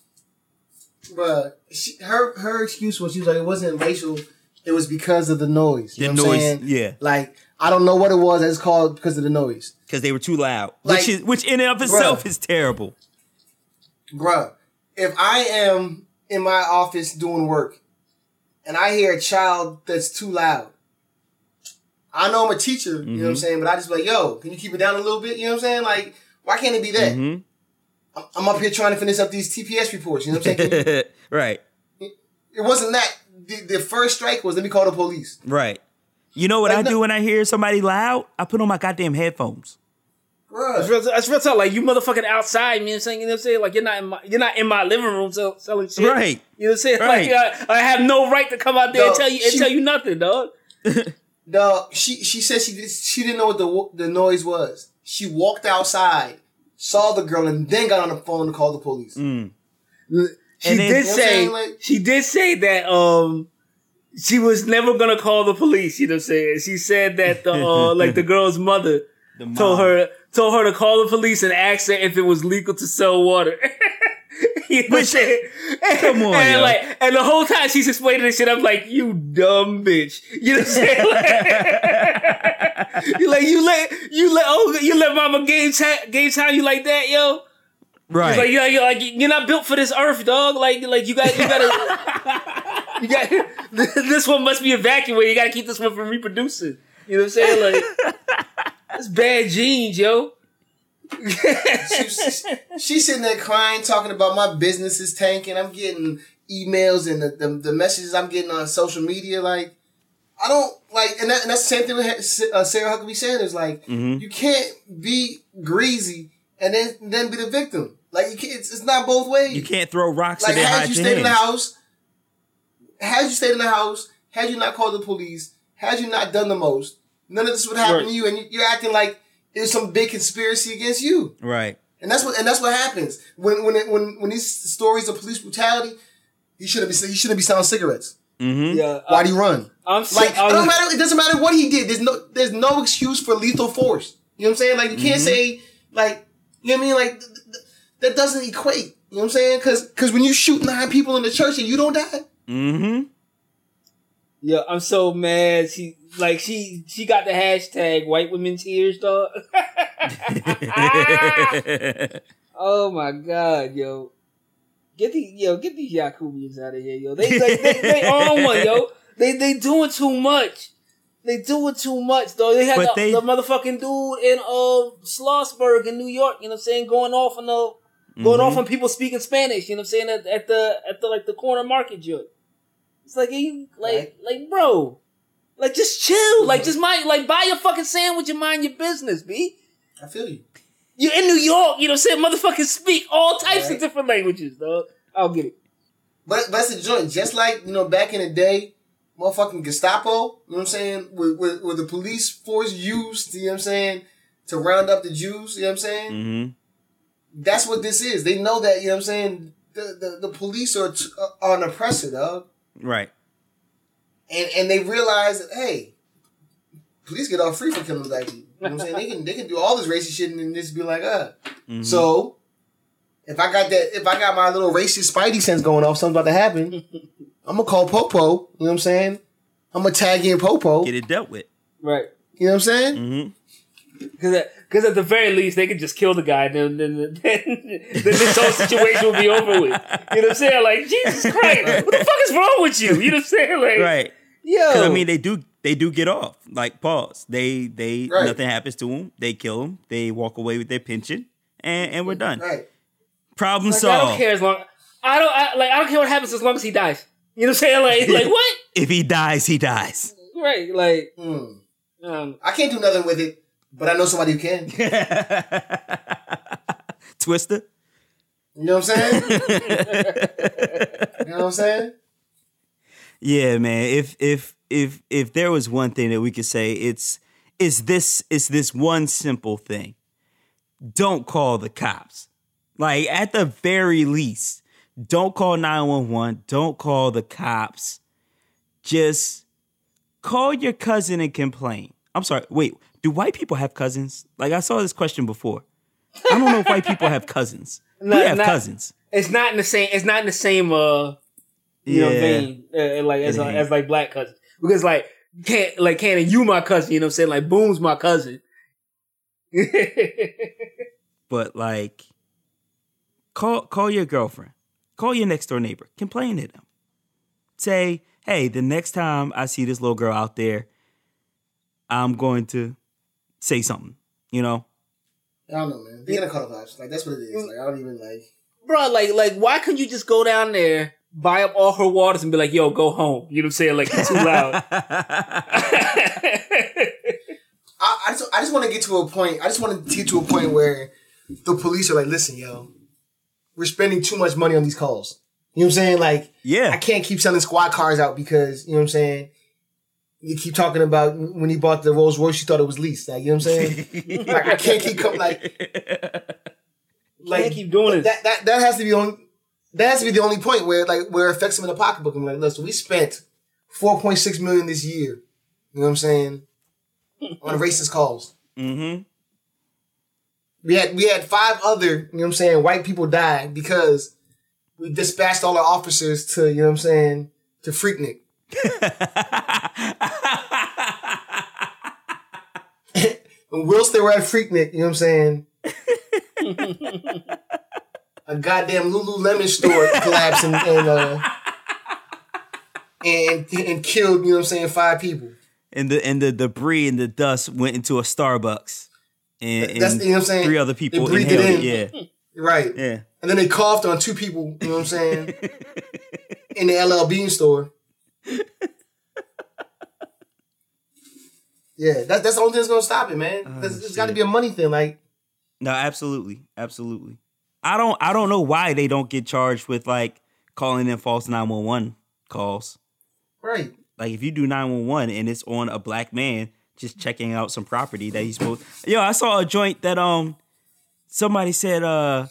But she, her her excuse was she was like it wasn't racial. It was because of the noise. You The know what I'm noise, saying? yeah. Like I don't know what it was. It's called because of the noise, because they were too loud, Like- which is which in and of itself Bruh. is terrible. Bruh. If I am in my office doing work, and I hear a child that's too loud, I know I'm a teacher. You know Mm-hmm. what I'm saying? But I just be like, yo, can you keep it down a little bit? You know what I'm saying? Like, why can't it be that? Mhm. I'm- I'm up here trying to finish up these TPS reports. You know what I'm saying? Right, it wasn't that. The, the first strike was let me call the police. right. You know what Like, I no- do when I hear somebody loud? I put on my goddamn headphones. That's real, that's real talk. Like you motherfucking outside, you know what I'm saying? You know what I'm saying? Like you're not in my you're not in my living room sell, selling shit. Right. You know what I'm saying? Right. Like I, I have no right to come out there and tell you and she- tell you nothing, dog. Dog, she she said she did, she didn't know what the the noise was. She walked outside, saw the girl, and then got on the phone to call the police. She And then- did You know say? Like- she did say that um she was never gonna call the police, you know what I'm saying? She said that the uh, like the girl's mother The told her told her to call the police and ask her if it was legal to sell water. you know what I'm saying? Come on, and yo. like and the whole time she's explaining this shit, I'm like, you dumb bitch. You know what I'm saying? Like, you like you let you let oh you let mama game time game time you like that, yo. Right. Like, you're, you're like you're not built for this earth, dog. Like like you got you gotta you got this one must be evacuated. You gotta keep this one from reproducing. You know what I'm saying? Like it's bad genes, yo. She, she, she's sitting there crying, talking about my business is tanking. I'm getting emails and the, the, the messages I'm getting on social media. Like, I don't like, and, that, and that's the same thing with uh, Sarah Huckabee Sanders. Like, Mhm. you can't be greasy and then then be the victim. Like, you can't. It's, it's not both ways. you can't throw rocks Like, and then had you stayed in the house, had you stayed in the house, had you not called the police, had you not done the most, none of this would happen Right. to you, and you- you're acting like there's some big conspiracy against you. Right. And that's what and that's what happens when when it, when when these stories of police brutality. He shouldn't be he shouldn't be selling cigarettes. Mm-hmm. Yeah, Why'd he run? I'm Like like it don't matter. It doesn't matter what he did. There's no there's no excuse for lethal force. You know what I'm saying? Like you can't say like you know what I mean. Like th- th- that doesn't equate. You know what I'm saying? Because because when you shoot nine people in the church and you don't die, Mm-hmm. Yeah, I'm so mad. She like she she got the hashtag white women tears, dog. oh my god, yo. Get the yo, get these Yakubians out of here, yo. They they, they, they on one, yo. They they doing too much. They doing too much, though. They had the, they- the motherfucking dude in uh Schlossberg in New York, you know what I'm saying, going off on the going off on people speaking Spanish, you know what I'm saying, at, at the at the like the corner market joint. It's like you like Right. like bro. Like just chill. Like just mind like buy your fucking sandwich and mind your business, B. I feel you. You're in New York, you know what I'm saying? Motherfuckers speak all types Right. of different languages, dog. I'll get it. But but that's the joint. Just like you know, back in the day, motherfucking Gestapo. You know what I'm saying? Where, where, where the police force used, you know what I'm saying, to round up the Jews. You know what I'm saying? Mm-hmm. That's what this is. They know that. You know what I'm saying? The the, the police are t- uh, are an oppressor, dog. Right. and and they realize that hey, police get off free for killing black people. You know what I'm saying? They can they can do all this racist shit and then just be like, uh. Mhm. So if I got that, if I got my little racist spidey sense going off, something's about to happen. I'm gonna call Popo. You know what I'm saying? I'm gonna tag in Popo. get it dealt with. Right. You know what I'm saying? Mm-hmm. Because at the very least, they could just kill the guy, then then, then, then this whole situation will be over with. You know what I'm saying? Like, Jesus Christ, what the fuck is wrong with you? You know what I'm saying? Like, Right. Yeah. Because I mean, they do they do get off. Like pause. They they Right. nothing happens to them. They kill them. They walk away with their pension, and and we're done. Right. Problem like, I don't solved. care as long. I don't I, like. I don't care what happens as long as he dies. You know what I'm saying? Like, like what? If he dies, he dies. Right. Like, Hmm. um, I can't do nothing with it, but I know somebody who can. Twister. You know what I'm saying? you know what I'm saying? Yeah, man. If if if if there was one thing that we could say, it's it's this it's this one simple thing. Don't call the cops. Like at the very least, don't call 911, don't call the cops. Just call your cousin and complain. I'm sorry. Wait, do white people have cousins? Like I saw this question before. I don't know if white people have cousins. We have not- cousins. it's not in the same. It's not in the same. Uh, you know, Yeah. vein uh, like as It uh, as like black cousins because like can't like Cannon, you my cousin. You know what I'm saying? Like Boom's my cousin. but like call call your girlfriend call your next door neighbor complain to them say hey the next time i see this little girl out there i'm going to say something you know I don't know, man. They gotta call the cops. Like that's what it is. Like I don't even like. Bro, like like why couldn't you just go down there, buy up all her waters, and be like, "Yo, go home." You know what I'm saying? Like too loud. I, I just I just want want to get to a point. I just want to get to a point where the police are like, listen, yo, we're spending too much money on these calls. You know what I'm saying? Like, Yeah. I can't keep selling squad cars out because you know what I'm saying. You keep talking about when he bought the Rolls Royce, you thought it was leased. Like, you know what I'm saying? like, I can't keep coming like, like Can't keep doing it. That that that has to be on. That has to be the only point where like where it affects him in the pocketbook. I'm like, listen, we spent 4.6 million this year. You know what I'm saying? on racist calls. Mm-hmm. We had we had five other, you know what I'm saying, white people died because we dispatched all our officers to, you know what I'm saying, to Freaknik. and whilst they were at Freaknik, you know what I'm saying, a goddamn Lululemon store collapsed and and, uh, and and killed, you know what I'm saying, five people. and the and the debris and the dust went into a Starbucks, and, That's- you know what I'm saying? three other They people breathed it in. Yeah, Right. yeah. And then they coughed on two people, you know what I'm saying, in the LL Bean store. Yeah, that's that's the only thing that's gonna stop it, man. Oh, there's got to be a money thing, like No, absolutely, absolutely. I don't I don't know why they don't get charged with like calling in false nine one one calls. right. Like if you do nine one one and it's on a black man just checking out some property that he's supposed. Yo, I saw a joint that um somebody said uh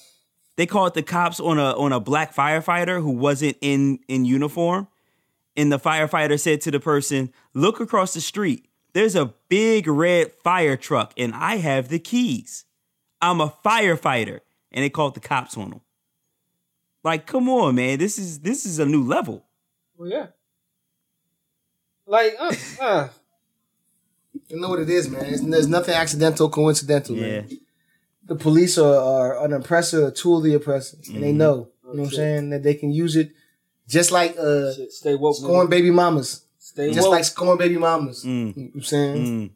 they called the cops on a on a black firefighter who wasn't in in uniform, and the firefighter said to the person, "Look across the street. There's a big red fire truck, and I have the keys. I'm a firefighter." And they called the cops on him. Like, come on, man. This is this is a new level. Well, yeah. Like, uh, uh, You know what it is, man. It's, there's nothing accidental, coincidental, Yeah. man. The police are, are an oppressor, a tool of the oppressor, and they Mhm. know. You know what I'm saying? That they can use it, just like uh, shit, stay woke. scoring nigga. baby mamas, Stay just woke. like scoring baby mamas. Mm. You know what I'm saying? Mm.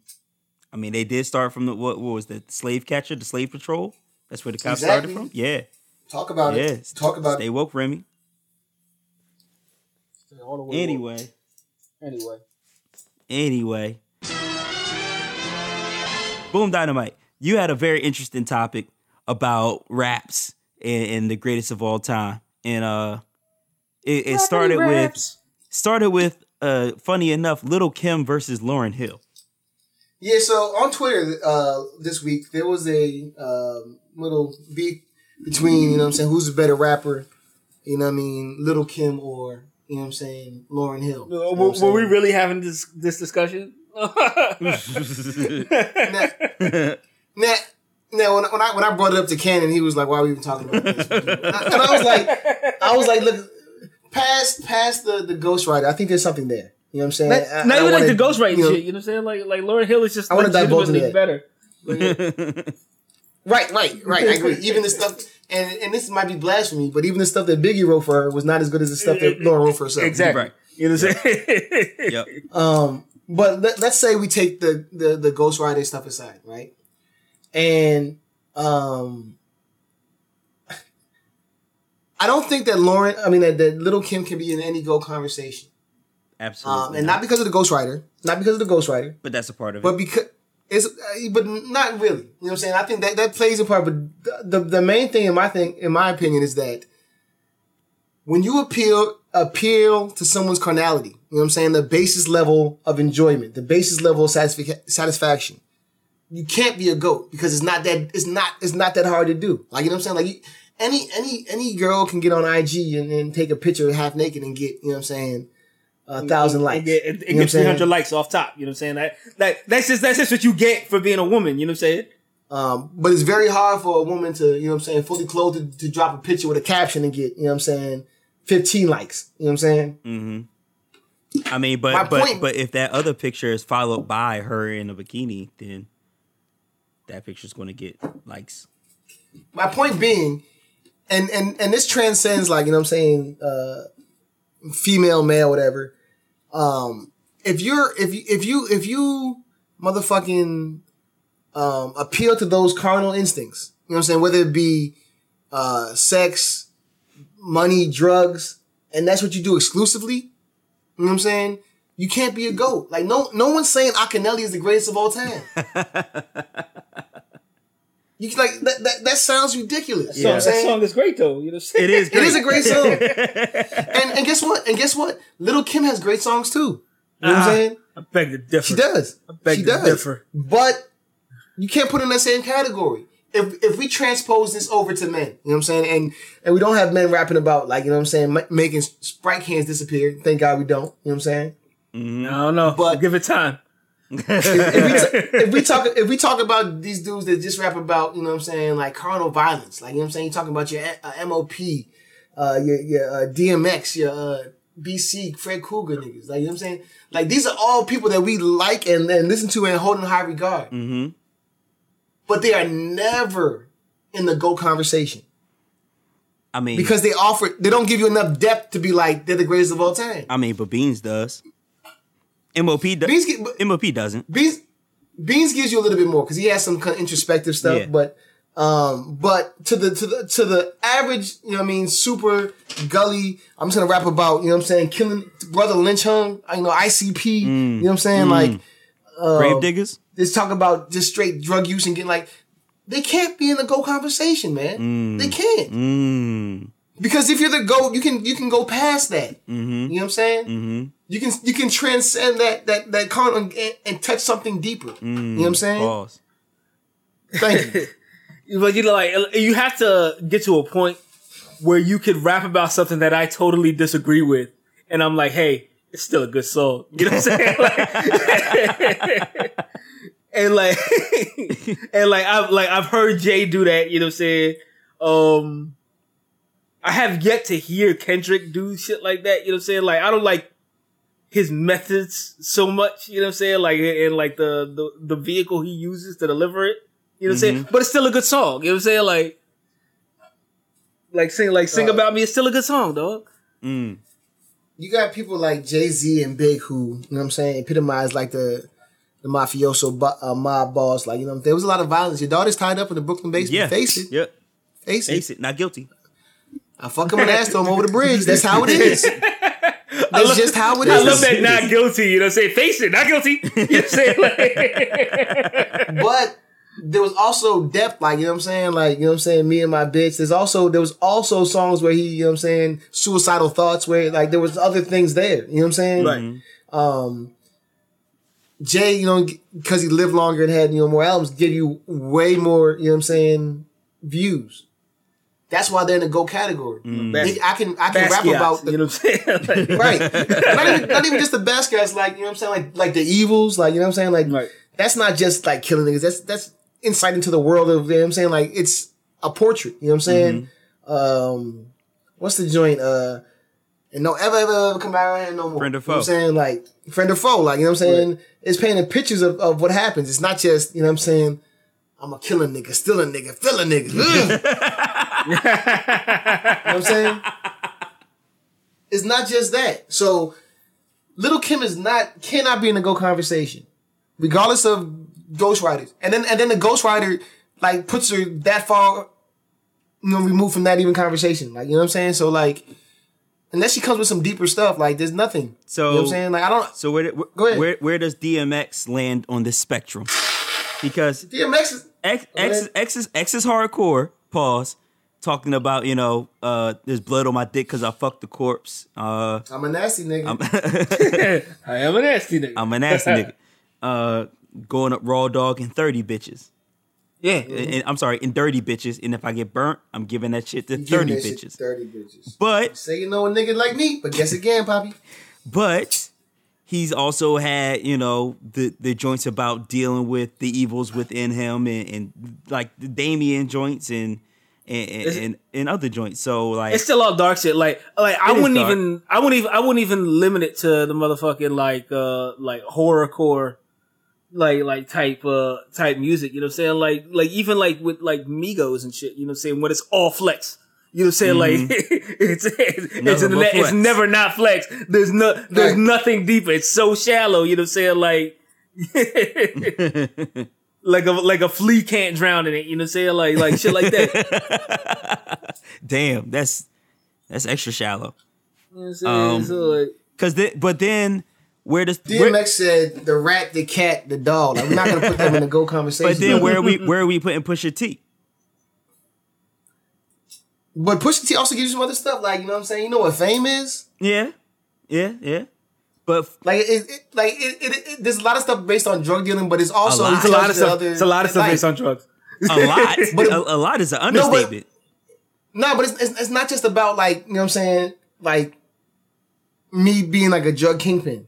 I mean, they did start from the what, what was that? The slave catcher, the slave patrol. That's where the cops Exactly. started from. Yeah, Talk about yeah. it. Talk about Stay it. woke, Remy. Stay all the way woke. Anyway, Anyway. anyway. Boom Dynamite. You had a very interesting topic about raps and, and the greatest of all time, and uh, it, it started with started with uh, funny enough, Little Kim versus Lauryn Hill. Yeah, so on Twitter uh, this week there was a um, little beef between you know what I'm saying who's a better rapper, you know what I mean, Little Kim or you know what I'm saying Lauryn Hill. You know Were, were we really having this this discussion? now, now, now when, when I when I brought it up to Cannon, he was like, "Why are we even talking about this?" and I was like, I was like, look, past past the the ghostwriter, I think there's something there. You know what I'm saying? Not, I- not I even like wanna, the ghostwriting you know- shit. You know what I'm saying? Like like Lauryn Hill is just I wanna divulge into legitimately that. better. Right, right, right. I agree. Even the stuff, and and this might be blasphemy, but even the stuff that Biggie wrote for her was not as good as the stuff that Lauryn wrote for herself. Exactly. Right. You know what I'm saying? Yep. Um, but let, let's say we take the the the ghostwriter stuff aside, right? And um, I don't think that Lauryn, I mean that, that Little Kim can be in any go conversation, Absolutely. um, and not because of the ghostwriter, not because of the ghostwriter, but that's a part of it. but because it's uh, but not really. You know what I'm saying? I think that that plays a part, but the the, the main thing in my thing, in my opinion, is that when you appeal appeal to someone's carnality, you know what I'm saying, the basis level of enjoyment, the basis level of satisfic- satisfaction, you can't be a goat because it's not that it's not it's not that hard to do. Like you know what I'm saying? Like any any any girl can get on IG and, and take a picture half naked and get you know what I'm saying a thousand likes. And get, and, You and know what I'm get 300 likes off top. You know what I'm saying? That, that that's just that's just what you get for being a woman. You know what I'm saying? Um, but it's very hard for a woman to, you know what I'm saying, fully clothed to, to drop a picture with a caption and get, you know what I'm saying, 15 likes. You know what I'm saying? Mm-hmm. I mean, but My but point- but if that other picture is followed by her in a bikini, then that picture's going to get likes. My point being, and and and this transcends like, you know what I'm saying, uh female, male, whatever. Um if you're if you if you if you motherfucking um appeal to those carnal instincts, you know what I'm saying, whether it be uh sex, money, drugs, and that's what you do exclusively, you know what I'm saying? You can't be a goat. Like no, no one's saying Akinyele is the greatest of all time. you like that, that. That sounds ridiculous. You know what I'm That saying? song is great though. You know, what I'm It is. Great. is a great song. and and guess what? And guess what? Little Kim has great songs too. You know what I'm Ah, saying? I beg to differ. She does. I beg she to does. differ. But you can't put her in that same category. If if we transpose this over to men, you know what I'm saying, and and we don't have men rapping about like you know what I'm saying, ma- making Sprite cans disappear. Thank God we don't. You know what I'm saying. I don't know, But- but give it time. If we, t- if we talk if we talk about these dudes that just rap about you know what I'm saying like carnal violence, like you know what I'm saying, you talking about your uh, MOP, uh, your your uh, DMX, your uh, BC, Fred Cougar niggas, like you know what I'm saying. Like these are all people that we like and, and listen to and hold in high regard. Mhm. But they are never in the go conversation I mean, because they offer they don't give you enough depth to be like they're the greatest of all time. I mean, but Beans does. MOP does. Beans get- but- MOP doesn't. Beans Beans gives you a little bit more because he has some kind of introspective stuff, Yeah. but um, but to the to the to the average, you know, what I mean, super gully. I'm just gonna rap about, you know, what I'm saying, killing Brotha Lynch Hung, you know, ICP. You know, what I'm saying, like Gravediggaz. let's talk about just straight drug use and getting like. They can't be in the go conversation, man. They can't Mm. because if you're the go, you can you can go past that. Mm-hmm. You know what I'm saying? Mm-hmm. You can you can transcend that that that con and, and touch something deeper. You know what I'm saying? Pause. Thank you. But you know, like you have to get to a point where you could rap about something that I totally disagree with, and I'm like, hey, it's still a good song. You know what I'm saying? Like- and like, and like I've like I've heard Jay do that. You know what I'm saying? Um, I have yet to hear Kendrick do shit like that. You know what I'm saying? Like I don't like his methods so much. You know what I'm saying? Like and like the the, the vehicle he uses to deliver it. You know what I'm saying? But it's still a good song. You know what I'm saying? Like, like sing like sing Uh, about me. It's still a good song, dog. Mm. You got people like Jay Z and Big who, you know what I'm saying, epitomize like the the mafioso bo- uh, mob boss. Like, you know, there was a lot of violence. Your daughter's tied up in the Brooklyn basement. Yeah. Face it. Yep. Face it. Face it. Not guilty. I fuck him and ass to him over the bridge. That's how it is. That's just how it is. I love that not guilty. You know what I'm saying? Face it, not guilty. You know what Like, but there was also depth, like you know what I'm saying, like you know what I'm saying, me and my bitch. There's also there was also songs where he, you know what I'm saying, suicidal thoughts where like there was other things there. You know what I'm saying? Right. Um Jay, you know, because he lived longer and had, you know, more albums, give you way more, you know what I'm saying, views. That's why they're in the go category. They- I can I can rap about the, you know what I'm saying? Like, right. not, even, not even just the best guys, like you know what I'm saying, like like the evils, like you know what I'm saying, like Right. that's not just like killing niggas. That's that's insight into the world of you know what I'm saying, like it's a portrait. You know what I'm saying? Um, what's the joint? Uh, and don't ever ever ever come back around here no more. Friend or You know I'm saying like friend or foe, like you know what I'm saying. It's painting pictures of, of what happens. It's not just you know what I'm saying. I'm a killing nigga, still a nigga, fill a nigga. You know what I'm saying? It's not just that. So Little Kim is not cannot be in the go conversation, regardless of ghostwriters. And then and then the ghostwriter like puts her that far, you know, removed from that even conversation. Like you know what I'm saying? So like, unless she comes with some deeper stuff, like there's nothing. So you know what I'm saying? Like I don't. So where, where Go ahead. where where does DMX land on this spectrum? Because DMX is X X. X is X is hardcore. Pause. Talking about you know uh there's blood on my dick because I fucked the corpse. Uh, I'm a nasty nigga. I am a nasty nigga. I'm a nasty nigga. Uh, going up raw dog and thirty bitches. yeah. And, and- I'm sorry, and dirty bitches. And if I get burnt, I'm giving that shit to You thirty that shit bitches. Thirty bitches. But Say you know a nigga like me, but guess again, Poppy. but he's also had you know the the joints about dealing with the evils within him and, and like the Damien joints and and, and and other joints. So like It's still all dark shit. Like, like I wouldn't dark. even, I wouldn't even, I wouldn't even limit it to the motherfucking like, uh, like horrorcore, like, like type, uh, type music. You know what I'm saying? Like, like even like with like Migos and shit. You know what I'm saying? When it's all flex. You know what I'm saying? Like, it's, it's, it's, Nothing it's never not flex. There's no, there's Right. nothing deeper. It's so shallow. You know what I'm saying? Like, like a, like a flea can't drown in it. You know what I'm saying? Like, like shit like that. damn, that's that's extra shallow. You know what I'm saying? Um, so like, Cause then, but then where does where, DMX said the rat, the cat, the dog. Like, we're not gonna put them in the go conversation. but then where are we where are we putting Pusha T? But Pusha T also gives you some other stuff, like you know what I'm saying. You know what fame is? Yeah, yeah, yeah. But Like it, it like it, it, it, There's a lot of stuff based on drug dealing, but it's also lot. It's a lot of stuff. other- It's a lot of stuff like- based on drugs. a lot, But- a, a lot is an No, but- understatement. No, but it's, it's it's not just about like you know what I'm saying, like me being like a drug kingpin.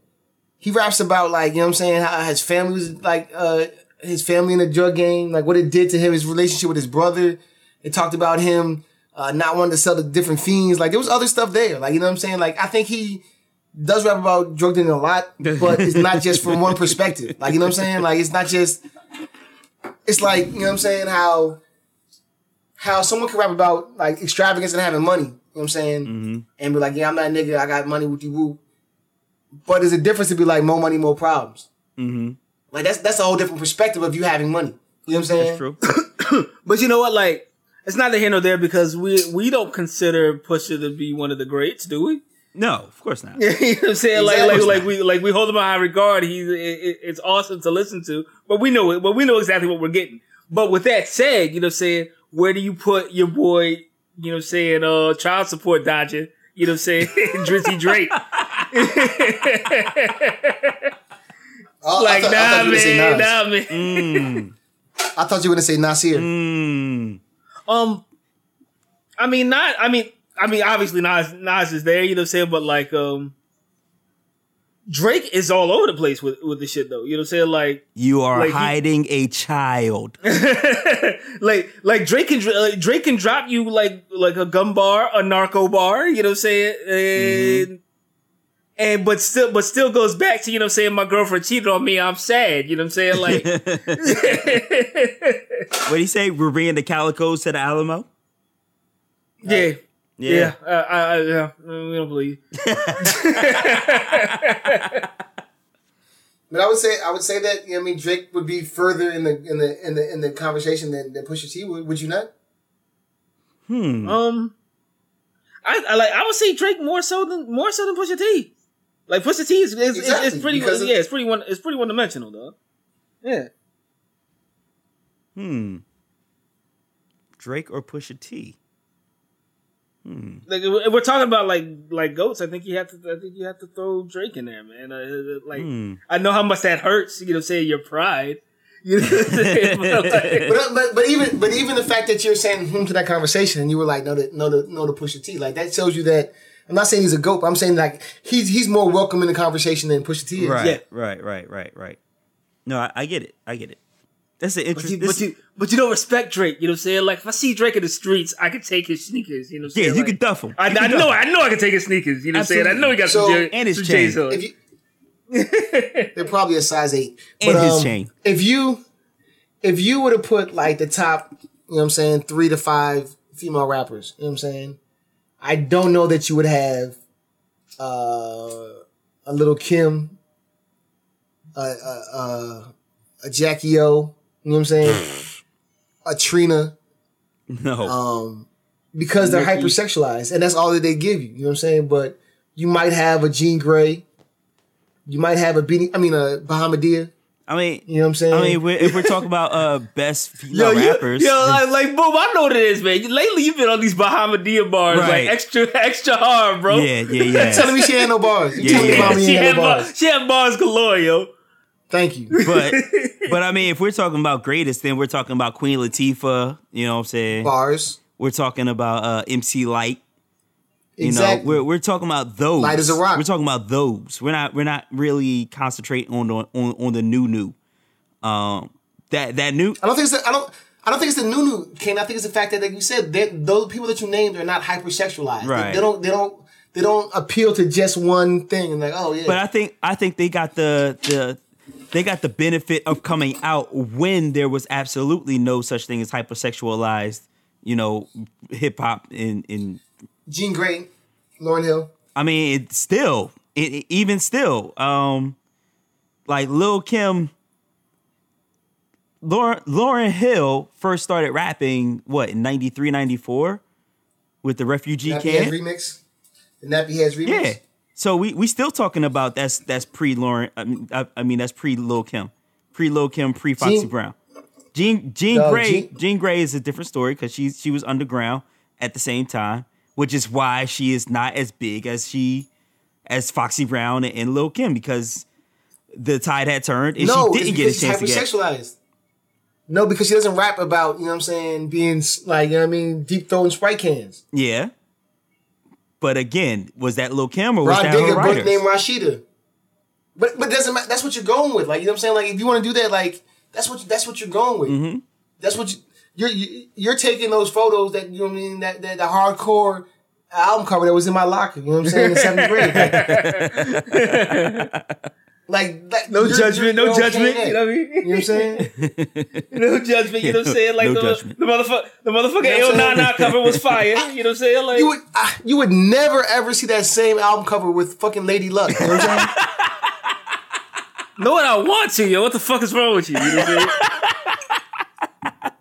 He raps about like you know what I'm saying how his family was like uh his family in the drug game, like what it did to him, his relationship with his brother. It talked about him uh, not wanting to sell the different fiends. Like there was other stuff there. Like you know what I'm saying. Like I think he does rap about drug dealing a lot, but it's not just from one perspective. Like you know what I'm saying. Like it's not just. It's like you know what I'm saying how how someone can rap about like extravagance and having money. You know what I'm saying? And be like, yeah, I'm not a nigga. I got money with you. Woo. But there's a difference to be like more money, more problems. Mm-hmm. Like that's that's a whole different perspective of you having money. You know what I'm saying? That's true. But you know what? Like, it's neither here nor there because we we don't consider Pusha to be one of the greats, do we? No, of course not. you know what I'm saying? Like, Exactly. like, like we like we hold him in high regard. He's it, it- it's awesome to listen to, but we know it. But we know exactly what we're getting. But with that said, you know, what I'm saying where do you put your boy? You know, what I'm saying uh, child support dodger. You know, what I'm saying Drizzy Drake. Oh, I like, thought- I thought nah, you were gonna say man, Nas. nah, man. Mm, I thought you were gonna say Nasir. mm. Um, I mean, not. I mean, I mean, obviously Nas Nas is there. You know what I'm saying? But like, um, Drake is all over the place with with the shit though. You know what I'm saying? Like, You are Like he- hiding a child. like, like Drake can like, Drake can drop you like like a gun bar, a narco bar. You know what I'm saying? And and but still, but still goes back to you know what I'm saying. My girlfriend cheated on me. I'm sad. You know what I'm saying? Like, what do you say? We're bringing the calicos to the Alamo. yeah. Yeah. Yeah, uh, I, I, yeah, we don't believe. But I would say I would say that you know, I mean Drake would be further in the in the in the in the conversation than, than Pusha T would. Would you not? Hmm. Um, I, I like. I would say Drake more so than more so than Pusha T. Like Pusha T is, is, is- Exactly, is pretty. of- yeah, it's pretty one. It's pretty one dimensional though. Yeah. Hmm. Drake or Pusha T? Like we're talking about like like goats. I think you have to. I think you have to throw Drake in there, man. Uh, like Hmm. I know how much that hurts. You know, saying your pride. You know what I'm saying? But, like- But, but but even but even the fact that you're saying hmm to that conversation and you were like no to no to no to Pusha T like that shows you that I'm not saying he's a goat. But I'm saying like he's he's more welcome in the conversation than Pusha T is. Right, Yeah. right, right, right, right. No, I, I get it. I get it. That's an But interesting. you, but you, but you don't respect Drake. You know what I'm saying? Like if I see Drake in the streets, I could take his sneakers. You know what I'm yeah, saying? you Like, can duff him. I, You can I duff know, him. I know, I can take his sneakers. You know what I'm saying? I know he got So- some, J- and his some chain. J's on. If you they're probably a size eight. And his um, chain. If you if you were to put like the top, you know what I'm saying, three to five female rappers, you know what I'm saying, I don't know that you would have uh, a little Kim, uh, uh, uh, a Jackie O, you know what I'm saying, a Trina, No. um, because they're hypersexualized, and that's all that they give you. You know what I'm saying? But you might have a Jean Grae, you might have a Beanie, I mean a Bahamadia. I mean, You know what I'm saying? I mean, we're, if we're talking about uh best Yo, you, rappers, yo, like, like, boom, I know what it is, man. Lately, you've been on these Bahamadia bars, Right. like extra, extra hard, bro. yeah, yeah, yeah. telling me she had no bars. You Yeah, telling me yeah. me she, ain't had no bar, bars. she had bars galore, yo. Thank you. but but I mean, if we're talking about greatest, then we're talking about Queen Latifah. You know what I'm saying? Bars. We're talking about uh, MC Lyte. You Exactly. know, we're we're talking about those. Lyte as a rock. We're talking about those. We're not we're not really concentrating on the on, on the new new. Um, that that new. I don't think it's the, I don't I don't think it's the new new Kane. I think it's the fact that like you said, they, those people that you named are not hypersexualized. They- Right. They, don't they don't they don't appeal to just one thing and like, oh yeah. But I think I think they got the the they got the benefit of coming out when there was absolutely no such thing as hypersexualized, you know, hip hop in in Jean Grae, Lauryn Hill. I mean, it's still, it, it- even still, um, like Lil Kim, Lauryn, Lauryn Hill first started rapping, what, in 93, 94 with the refugee Nappy camp? remix. The Nappy Heads remix. Yeah. So we we still talking about that's that's pre Lauryn. I mean, I, I mean that's pre Lil Kim, pre Lil Kim, pre Foxy Jean- Brown. Jean Jean No, Grey Jean- Jean Grae is a different story because she she was underground at the same time, which is why she is not as big as she as Foxy Brown and, and Lil Kim because the tide had turned and no, she didn't get a chance to get. hypersexualized. No, because she doesn't rap about, you know what I'm saying, being like, you know what I mean, deep throwing Sprite cans. Yeah. But again, was that little camera? was Ron that Digger, book named Rashida. But but doesn't matter. That's what you're going with. Like you know what I'm saying. Like if you want to do that, like that's what that's what you're going with. Mm-hmm. That's what you, you're you, you're taking those photos that you know what I mean that that the hardcore album cover that was in my locker. You know what I'm saying in seventh grade. Like, like that, No you're- judgment, you're no okay judgment. You know what I You mean? know what I'm saying? No judgment. You know what I'm saying? Like No the, judgment. the motherfucker, the motherfucking You know what I'm saying? L99 cover was fire. You know what I'm saying? Like You would uh, you would never ever see that same album cover with fucking Lady Luck. You know what I'm saying? know what I want to, yo. What the fuck is wrong with you? You know what I'm saying?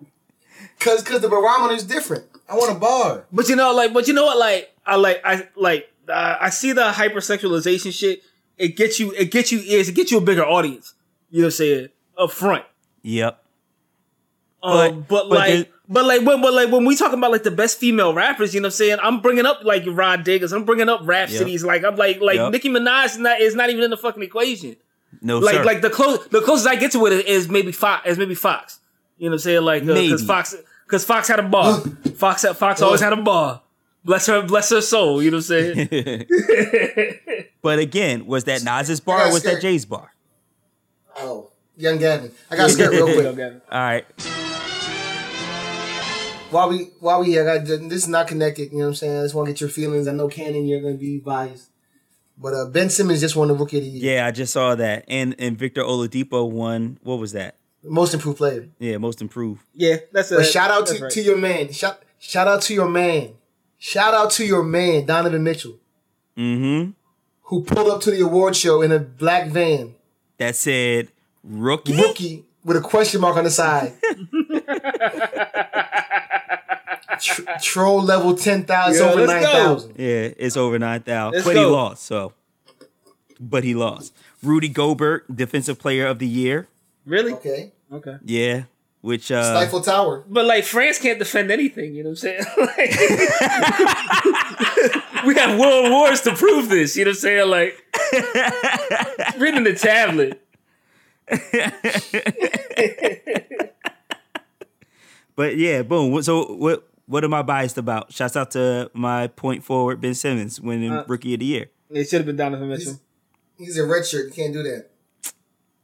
Cause cause the barometer is different. I want a bar. But you know, like, but you know what? Like, I like, I like, uh, I see the hypersexualization shit. It gets you, it gets you ears, it gets you a bigger audience. You know what I'm saying? Up front. Yep. Um, But- but, but like, but like, when, but like when we talk about like the best female rappers, you know what I'm saying? I'm bringing up like Rah Diggas. I'm bringing up Rap Yep. Cities. Like, I'm like, like Yep. Nicki Minaj is not is not even in the fucking equation. No, like sir. like the close the closest I get to it is maybe Fox is maybe Fox. You know what I'm saying? Like because Fox because Fox had a bar. Fox had, Fox always had a bar. Bless her bless her soul. You know what I'm saying? but again, was that Nas's bar or got was that. Jay's bar? Oh, young Gavin. I got scared real quick. All right. While we while we here, I got this is not connected. You know what I'm saying? I just want to get your feelings. I know Cannon, you're gonna be biased, but uh, Ben Simmons just won the Rookie of the Year, Yeah, I just saw that. And and Victor Oladipo won. What was that? Most Improved Player. Yeah, most improved. Yeah, that's a But shout out to, right. to your man. Shout shout out to your man. Shout out to your man, Donovan Mitchell, Mm-hmm. who pulled up to the award show in a black van, That said rookie. rookie with a question mark on the side. Tr- troll level ten thousand, Yeah, over let's nine go. thousand. Yeah, it's over nine thousand. Let's But he lost, so but he lost. Rudy Gobert, defensive player of the year. Really? Okay, Okay. Yeah. Which uh Stifle Tower. But like France can't defend anything, you know what I'm saying? Like, we have world wars to prove this, you know what I'm saying? Like reading the tablet. But yeah, boom. So what what am I biased about? Shouts out to my point forward Ben Simmons winning Uh, rookie of the year. It should have been Donovan Mitchell. He's a red shirt. You can't do that.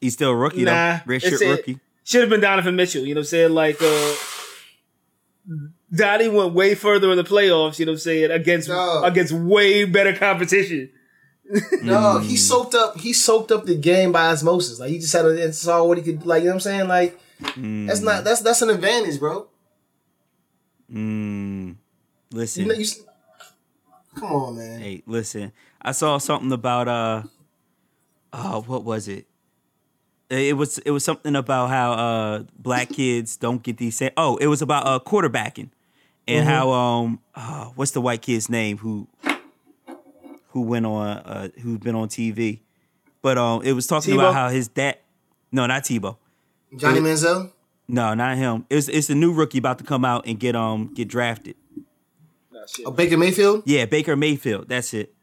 He's still a rookie Nah, though. Red shirt a- rookie. Should have been Donovan Mitchell, you know what I'm saying? Like uh Donnie went way further in the playoffs, you know what I'm saying, against No. against way better competition. No, he soaked up. He soaked up the game by osmosis. Like he just had a, and saw what he could. Like you know what I'm saying. Like that's not that's that's an advantage, bro. Mm, listen. You know, you, come on, man. Hey, listen. I saw something about uh uh what was it? It was it was something about how uh black kids don't get these sa- oh, it was about uh quarterbacking and Mm-hmm. how um uh, what's the white kid's name who who went on uh who's been on TV. But um it was talking Tebow? about how his dad No, not Tebow. Johnny Manziel. No, not him. It's it's the new rookie about to come out and get um get drafted. Oh, Baker Mayfield. Yeah, Baker Mayfield. That's it.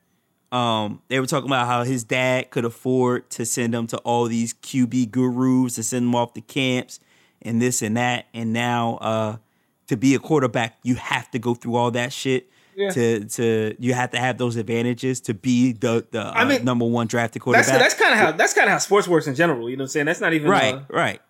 Um, they were talking about how his dad could afford to send him to all these QB gurus to send him off to camps and this and that. And now, uh, to be a quarterback, you have to go through all that shit. Yeah. To to you have to have those advantages to be the the uh, I mean, number one drafted That's quarterback. that's kind of how that's kind of how sports works in general. You know what I'm saying? That's not even right, uh, right.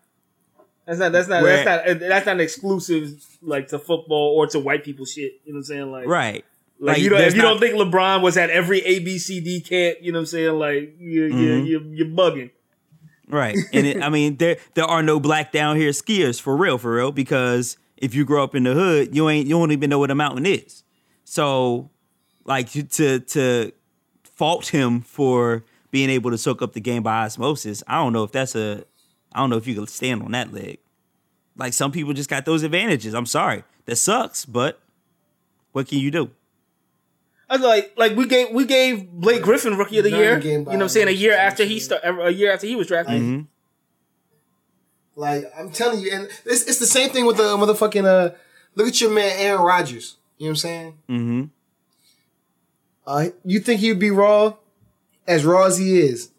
that's not that's not Where- that's not that's not exclusive like to football or to white people shit. You know what I'm saying? Like Right. Like, you don't, if you not- don't think LeBron was at every ABCD camp, you know what I'm saying? Like you you Mm-hmm. you you're bugging. Right. And it, I mean, there there are no black down here skiers for real, for real, because if you grow up in the hood, you ain't you don't even know what a mountain is. So, like to to, to fault him for being able to soak up the game by osmosis, I don't know if that's a I don't know if you can stand on that leg. Like some people just got those advantages. I'm sorry. That sucks, but what can you do? I was like, like we gave we gave Blake Griffin Rookie of the None Year. game You know what I'm saying? A year after he I'm start, a year after he was drafted. Mhm. Like I'm telling you, and it's, it's the same thing with the motherfucking. Uh, look at your man Aaron Rodgers. You know what I'm saying? Mm-hmm. Uh, you think he would be raw, as raw as he is,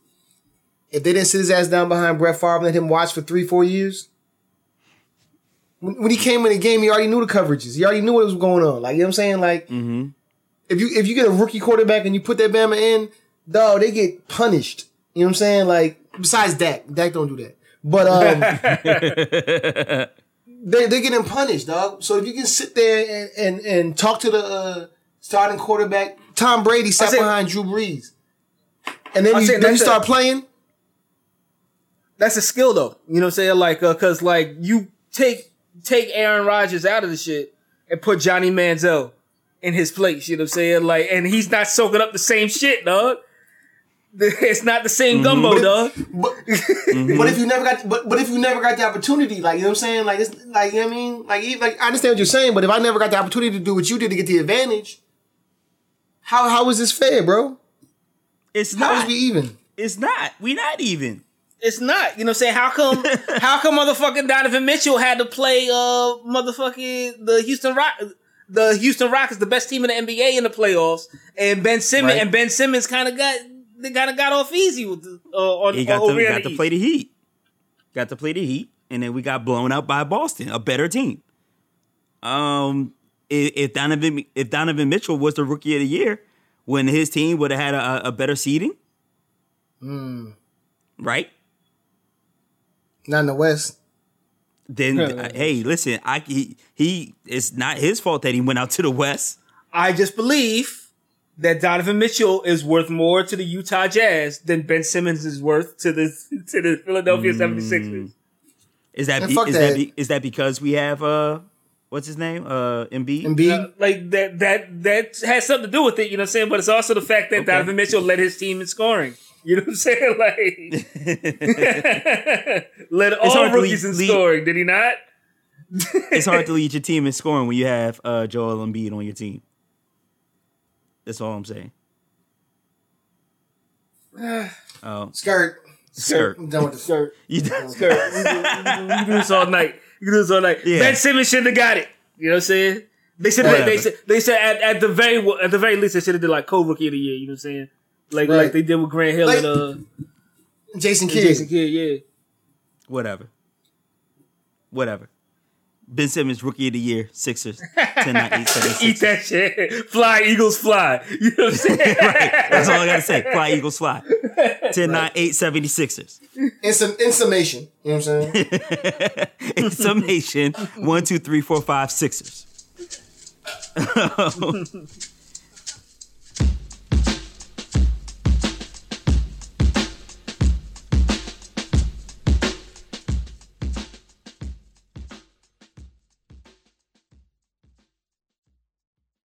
if they didn't sit his ass down behind Brett Favre and let him watch for three, four years? When, when he came in the game, he already knew the coverages. He already knew what was going on. Like you know what I'm saying? Like Mm-hmm. If you if you get a rookie quarterback and you put that Bama in, dog, they get punished. You know what I'm saying? Like besides Dak, Dak don't do that. But um, they they getting punished, dog. So if you can sit there and and, and talk to the uh, starting quarterback, Tom Brady sat say- behind Drew Brees, and then I'm you, then you that's a- start playing. That's a skill though. You know what I'm saying? Like, uh, cause like you take take Aaron Rodgers out of the shit and put Johnny Manziel in his place. You know what I'm saying? Like, and he's not soaking up the same shit, dog. It's not the same gumbo, dog. But, but if you never got but but if you never got the opportunity, like you know what I'm saying, like it's like you know what I mean, like like I understand what you're saying, but if I never got the opportunity to do what you did to get the advantage, how how is this fair, bro? It's How is not. we even? It's not. We not even. It's not. You know what I'm saying? How come how come motherfucking Donovan Mitchell had to play uh motherfucking the Houston Rock the Houston Rockets, the best team in the NBA in the playoffs, and Ben Simmons Right. and Ben Simmons kind of got they kind of got off easy with the, uh, on He got over to here in got the to play the Heat. Got to play the Heat, and then we got blown out by Boston, a better team. Um, if, if Donovan if Donovan Mitchell was the Rookie of the Year, when his team would have had a, a better seeding, Hmm. right? Not in the West. Then uh, hey, listen, I he, he it's not his fault that he went out to the West. I just believe that Donovan Mitchell is worth more to the Utah Jazz than Ben Simmons is worth to the to the Philadelphia 76ers. Is that Man, be, is that, that. be, is that because we have uh what's his name uh Embiid? Embiid. Uh, like that that that has something to do with it, you know what I'm saying? But it's also the fact that Okay. Donovan Mitchell led his team in scoring. You know what I'm saying? Like led all rookies lead- in lead- scoring, did he not? it's hard to lead your team in scoring when you have uh Joel Embiid on your team. That's all I'm saying. Oh, Skirt. skirt. I'm done with the Skirt. You, done Skirt. We can we do this all night. You do this all night. Yeah. Ben Simmons shouldn't have got it. You know what I'm saying? They said they Whatever. said they said at, at the very at the very least they should have did like co rookie of the year. You know what I'm saying? Like Right. like they did with Grant Hill Like- and uh Jason and Kidd. Jason Kidd. Yeah. whatever. Whatever. Ben Simmons, rookie of the year, Sixers, 10 9 8 7 Eat that shit. Fly, Eagles, fly. You know what I'm saying? right. That's all I gotta say. Fly Eagles fly. 10 9 8 76ers. In, sum, in summation, you know what I'm saying? In summation, one, two, three, four, five, Sixers.